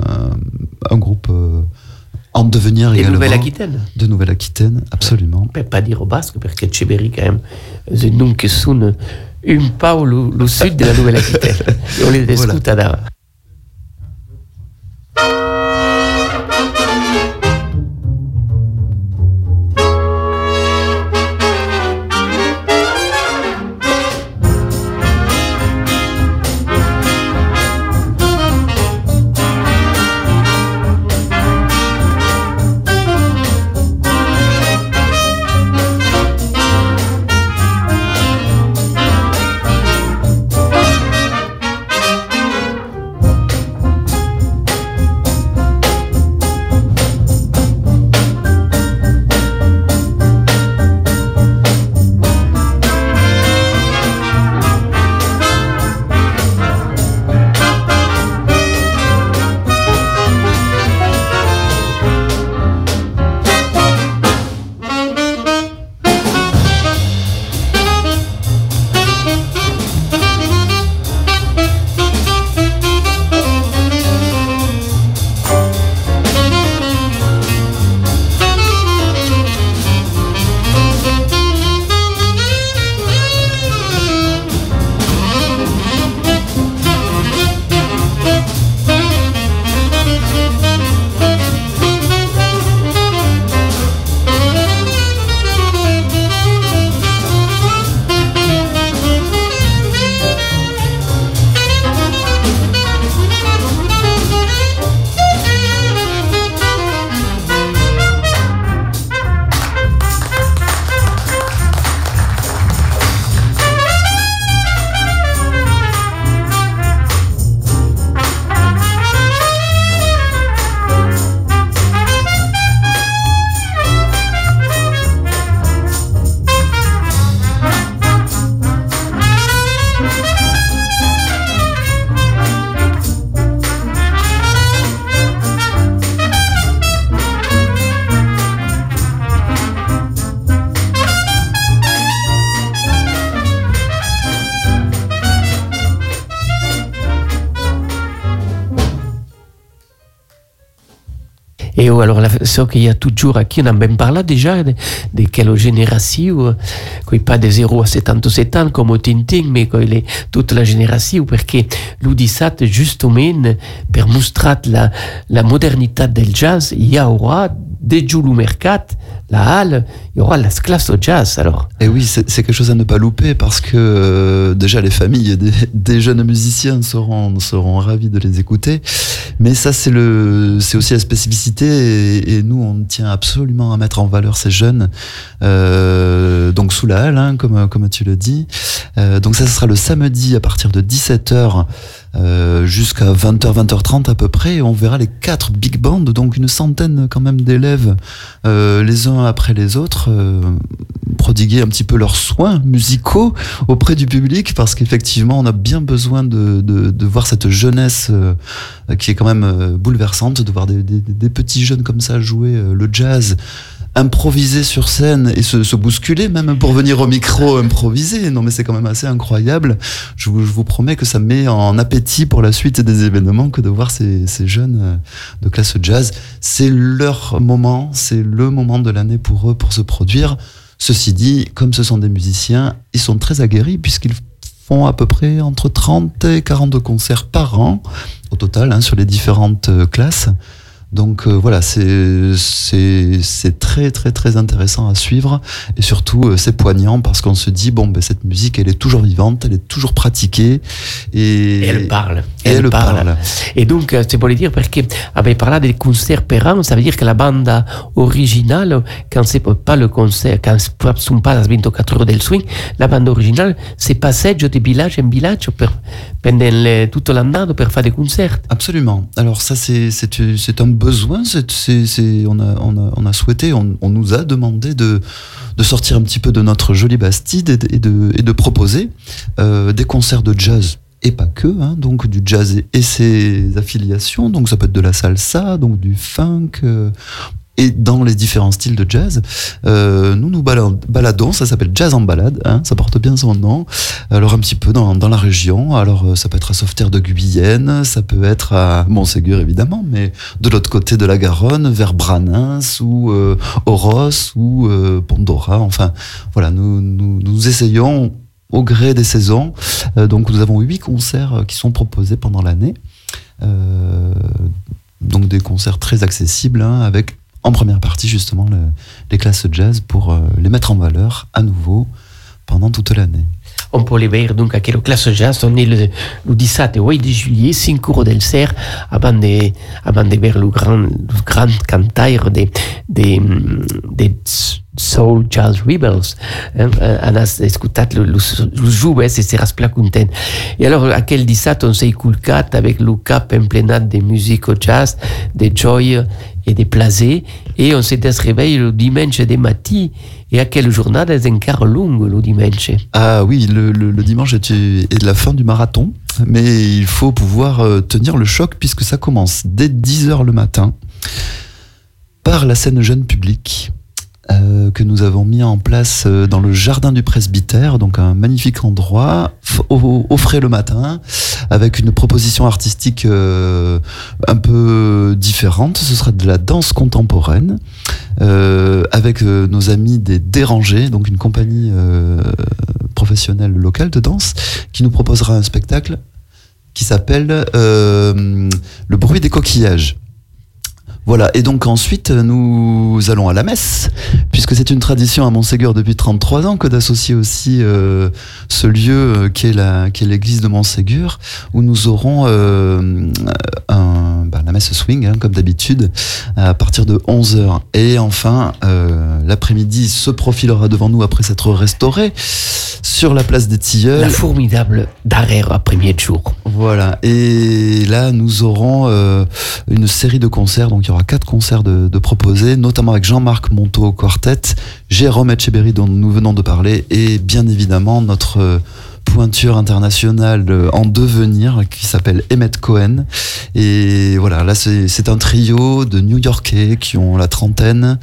[SPEAKER 5] un groupe en devenir
[SPEAKER 1] De. Nouvelle-Aquitaine.
[SPEAKER 5] De Nouvelle-Aquitaine, absolument.
[SPEAKER 1] Per pas dire basque, perché Ceberi quand même, è un nome che sono un po' lo, lo sud della Nouvelle-Aquitaine. E on les
[SPEAKER 5] Voilà.
[SPEAKER 1] La- so che io toujours aquí, on en ben parlat déjà de, de quelle génération, qui pas de 0 a 77 ans comme au Tintin, mais qu'il est toute la génération, perché lui dissat justement per mostrar la, la modernité del jazz, il y aura dès mercat, la halle, il y aura la classe au jazz alors.
[SPEAKER 5] Et oui, c'est quelque chose à ne pas louper parce que euh, déjà les familles des, jeunes musiciens seront, seront ravis de les écouter. Mais ça, c'est aussi la spécificité et, et nous, on tient absolument à mettre en valeur ces jeunes. Euh, donc sous la halle, hein, comme, comme tu le dis. Euh, donc ça, ce sera le samedi à partir de 17h. Euh, jusqu'à 20h, 20h30 à peu près, on verra les quatre big bands, donc une centaine quand même d'élèves, euh, les uns après les autres, euh, prodiguer un petit peu leurs soins musicaux auprès du public, parce qu'effectivement, on a bien besoin de, de, de voir cette jeunesse euh, qui est quand même bouleversante, de voir des, des, des petits jeunes comme ça jouer le jazz improviser sur scène et se, se bousculer même pour venir au micro improviser. Non mais c'est quand même assez incroyable. Je vous, je vous promets que ça met en appétit pour la suite des événements que de voir ces, ces jeunes euh, de classe jazz. C'est leur moment, c'est le moment de l'année pour eux pour se produire. Ceci dit, comme ce sont des musiciens, ils sont très aguerris puisqu'ils font à peu près entre 30 et 40 concerts par an au total hein, sur les différentes euh, classes. Donc euh, voilà, c'est très très très intéressant à suivre et surtout euh, c'est poignant parce qu'on se dit bon ben cette musique elle est toujours vivante, elle est toujours pratiquée et,
[SPEAKER 1] Et elle parle.
[SPEAKER 5] et elle parle.
[SPEAKER 1] Et donc, euh, c'est pour le dire parce que avait parlé des concerts perrants, ça veut dire que la bande originale, quand c'est pas le concert, quand ne sont pas les 24 heures del swing, la bande originale, c'est passeggio de village en village pendant le, tutto l'anno per fare des concerts.
[SPEAKER 5] Absolument. Alors ça, c'est un besoin. On a souhaité, on, nous a demandé de de sortir un petit peu de notre jolie Bastide et de et proposer euh, des concerts de jazz. Et pas que, hein, donc du jazz et, et ses affiliations, donc ça peut être de la salsa, donc du funk, euh, et dans les différents styles de jazz. Euh, nous nous bala- baladons, ça s'appelle Jazz en balade, hein, ça porte bien son nom. Alors un petit peu dans, dans la région, alors euh, ça peut être à Sauveterre de Guyenne, ça peut être à Montségur évidemment, mais de l'autre côté de la Garonne, vers Branins ou euh, Oros ou euh, Pondora, enfin voilà, nous, nous, nous essayons au gré des saisons. Euh, donc nous avons huit concerts qui sont proposés pendant l'année. Donc des concerts très accessibles hein, avec en première partie justement le- les classes jazz pour euh, les mettre en valeur à nouveau pendant toute l'année.
[SPEAKER 1] On può vedere dunque anche la classe jazz on est le, le 17 8 de juillet 5 ore del ser avant de, avant de le grand, le grand cantaire de, de, de Soul Jazz Rebels eh, on a escutat le, le, le juves e seras pla content e alors aquel 17 on s'est culcat avec le cap emplenat de musique jazz de joy de plaisir et on s'est réveillé le dimanche de matí et à quelle journée est encore longue le dimanche?
[SPEAKER 5] Ah oui, le, le- dimanche est, est la fin du marathon, mais il faut pouvoir euh, tenir le choc puisque ça commence dès 10h le matin par la scène jeune public euh, que nous avons mis en place euh, dans le jardin du presbytère, donc un magnifique endroit au, frais le matin, avec une proposition artistique euh, un peu différente. Ce sera de la danse contemporaine avec nos amis des Dérangés, donc une compagnie professionnelle locale de danse, qui nous proposera un spectacle qui s'appelle Le bruit des coquillages. Voilà, et donc ensuite nous allons à la messe, puisque c'est une tradition à Montségur depuis 33 ans que d'associer aussi euh, ce lieu euh, qui est l'église de Montségur, où nous aurons euh, un, bah, la messe swing, hein, comme d'habitude, à partir de 11h. Et enfin, euh, l'après-midi se profilera devant nous après s'être restauré sur la place des Tilleuls.
[SPEAKER 1] La formidable d'arrêt à premier jour.
[SPEAKER 5] Voilà. Et là, nous aurons euh, une série de concerts. Donc, il y aura quatre concerts de, de proposés, notamment avec Jean-Marc Monteau au quartet, Jérôme Etcheberry dont nous venons de parler, et bien évidemment notre euh, pointure internationale euh, en devenir qui s'appelle Emmett Cohen. Et voilà, là, c'est c'est un trio de New-Yorkais qui ont la trentaine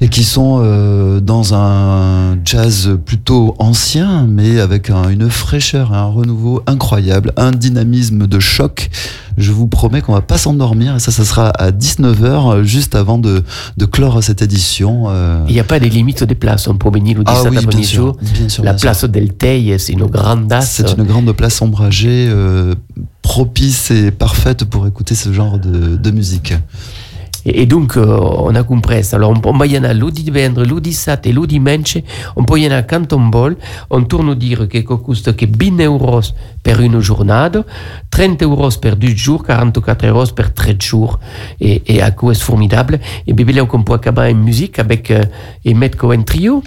[SPEAKER 5] et qui sont euh, dans un jazz plutôt ancien, mais avec un- une fraîcheur, et un renouveau incroyable, un dynamisme de choc. Je vous promets qu'on va pas s'endormir, et ça, ça sera à 19h, juste avant de, de clore cette édition. euh.
[SPEAKER 1] Il n'y a pas de limite de place. On peut venir le
[SPEAKER 5] Ah
[SPEAKER 1] 17
[SPEAKER 5] oui,
[SPEAKER 1] à
[SPEAKER 5] bien sûr, sûr,
[SPEAKER 1] La
[SPEAKER 5] bien
[SPEAKER 1] place del Teil, c'est une grande.
[SPEAKER 5] C'est une grande place ombragée, euh, propice et parfaite pour écouter ce genre de, de musique.
[SPEAKER 1] Et, et donc, euh, on a compris. Alors, on, on va le divendres, le 17 et le dimanche. On peut y aller quand on veut. On tourne dire que costa que 20 euros per une journée, 30 euros per 2 jours, 44 euros per 13 jours. Et, et à quoi c'est formidable? Et bien, là, on peut acabar en musique avec Emmett Cohen Trio.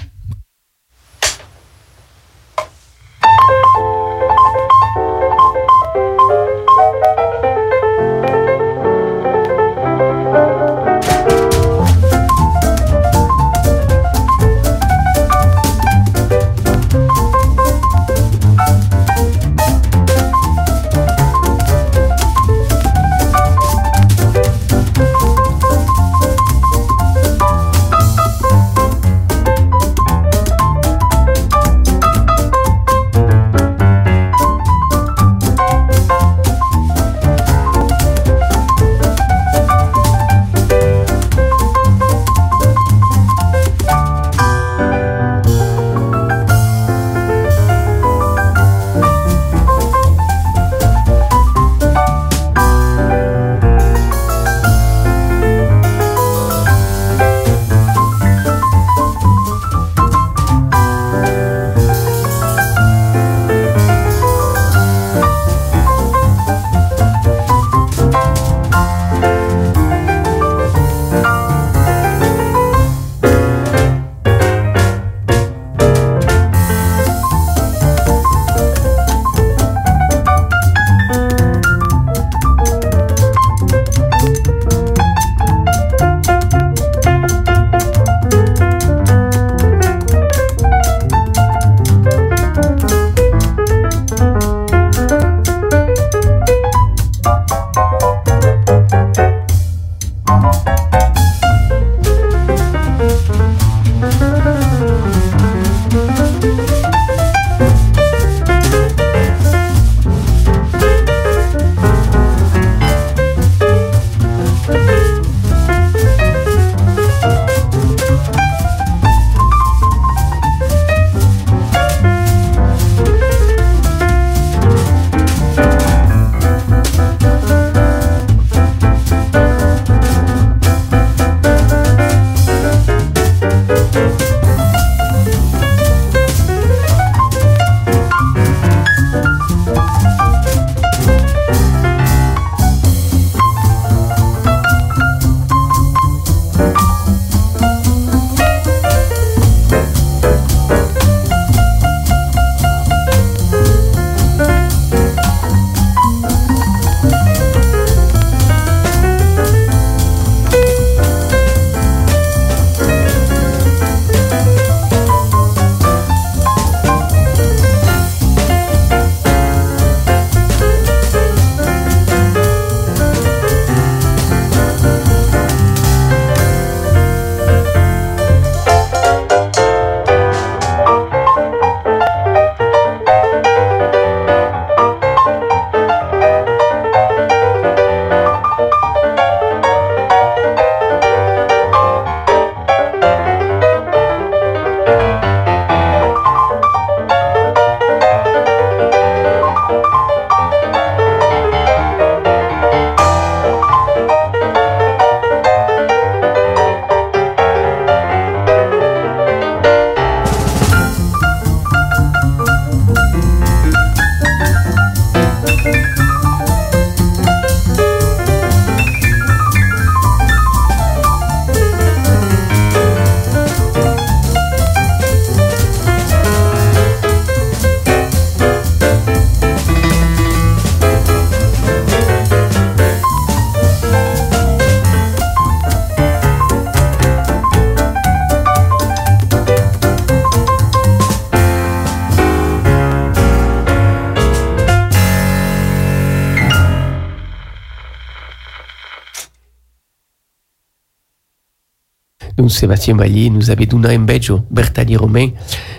[SPEAKER 1] Nous, Sébastien Vallier, nous avait donné un beggio, Bertali Romain,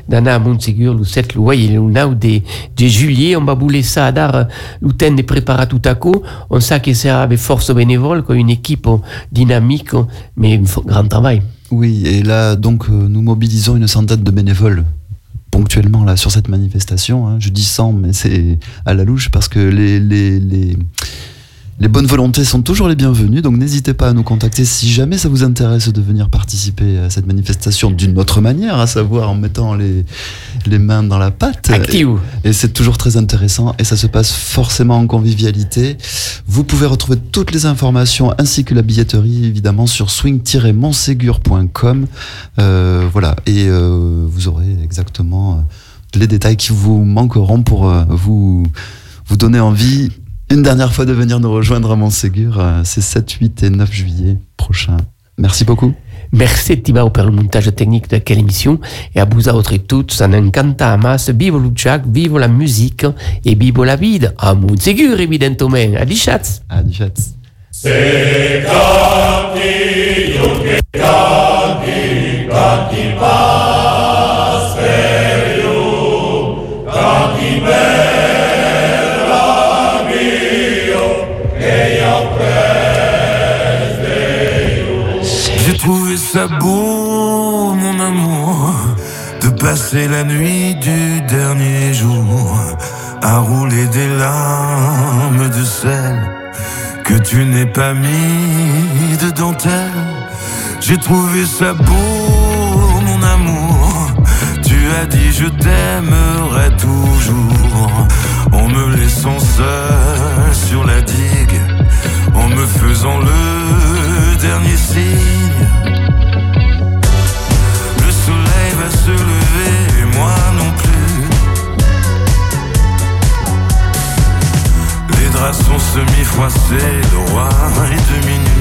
[SPEAKER 1] d'Anna à Montségur, le 7, le voyez, le now de, de juillet, on va bouler ça à dar, tout à coup, on sait que c'est avec force bénévole, quoi, une équipe dynamique, mais un grand travail.
[SPEAKER 5] Oui, et là, donc, euh, nous mobilisons une centaine de bénévoles ponctuellement là sur cette manifestation. hein. Je dis 100, mais c'est à la louche parce que les, les, les, les bonnes volontés sont toujours les bienvenues. Donc n'hésitez pas à nous contacter si jamais ça vous intéresse de venir participer à cette manifestation d'une autre manière, à savoir en mettant les, les mains dans la pâte.
[SPEAKER 1] Active.
[SPEAKER 5] Et c'est toujours très intéressant et ça se passe forcément en convivialité. Vous pouvez retrouver toutes les informations ainsi que la billetterie évidemment sur swing-montségur.com. Euh, voilà, et euh, vous aurez exactement euh, les détails qui vous manqueront pour euh, vous, vous donner envie une dernière fois de venir nous rejoindre à Montségur. C'est 7, 8 et 9 juillet prochain. Merci beaucoup.
[SPEAKER 1] Merci Tibao pour le montage technique de quelle émission et à vous autres et toutes, ça n'encanta amas, vive le jack, vive la musique et vive la vie. À Montségur, évidemment. À chats.
[SPEAKER 5] À Dichat.
[SPEAKER 12] J'ai ça beau, mon amour, de passer la nuit du dernier jour à rouler des larmes de sel que tu n'es pas mis de dentelle. J'ai trouvé ça beau, mon amour. Tu as dit je t'aimerai toujours en me laissant seul sur la digue, en me faisant le dernier signe. semi-froissé, droit et demi-nu.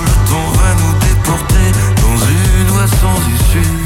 [SPEAKER 12] Le temps va nous déporter dans une voie sans issue.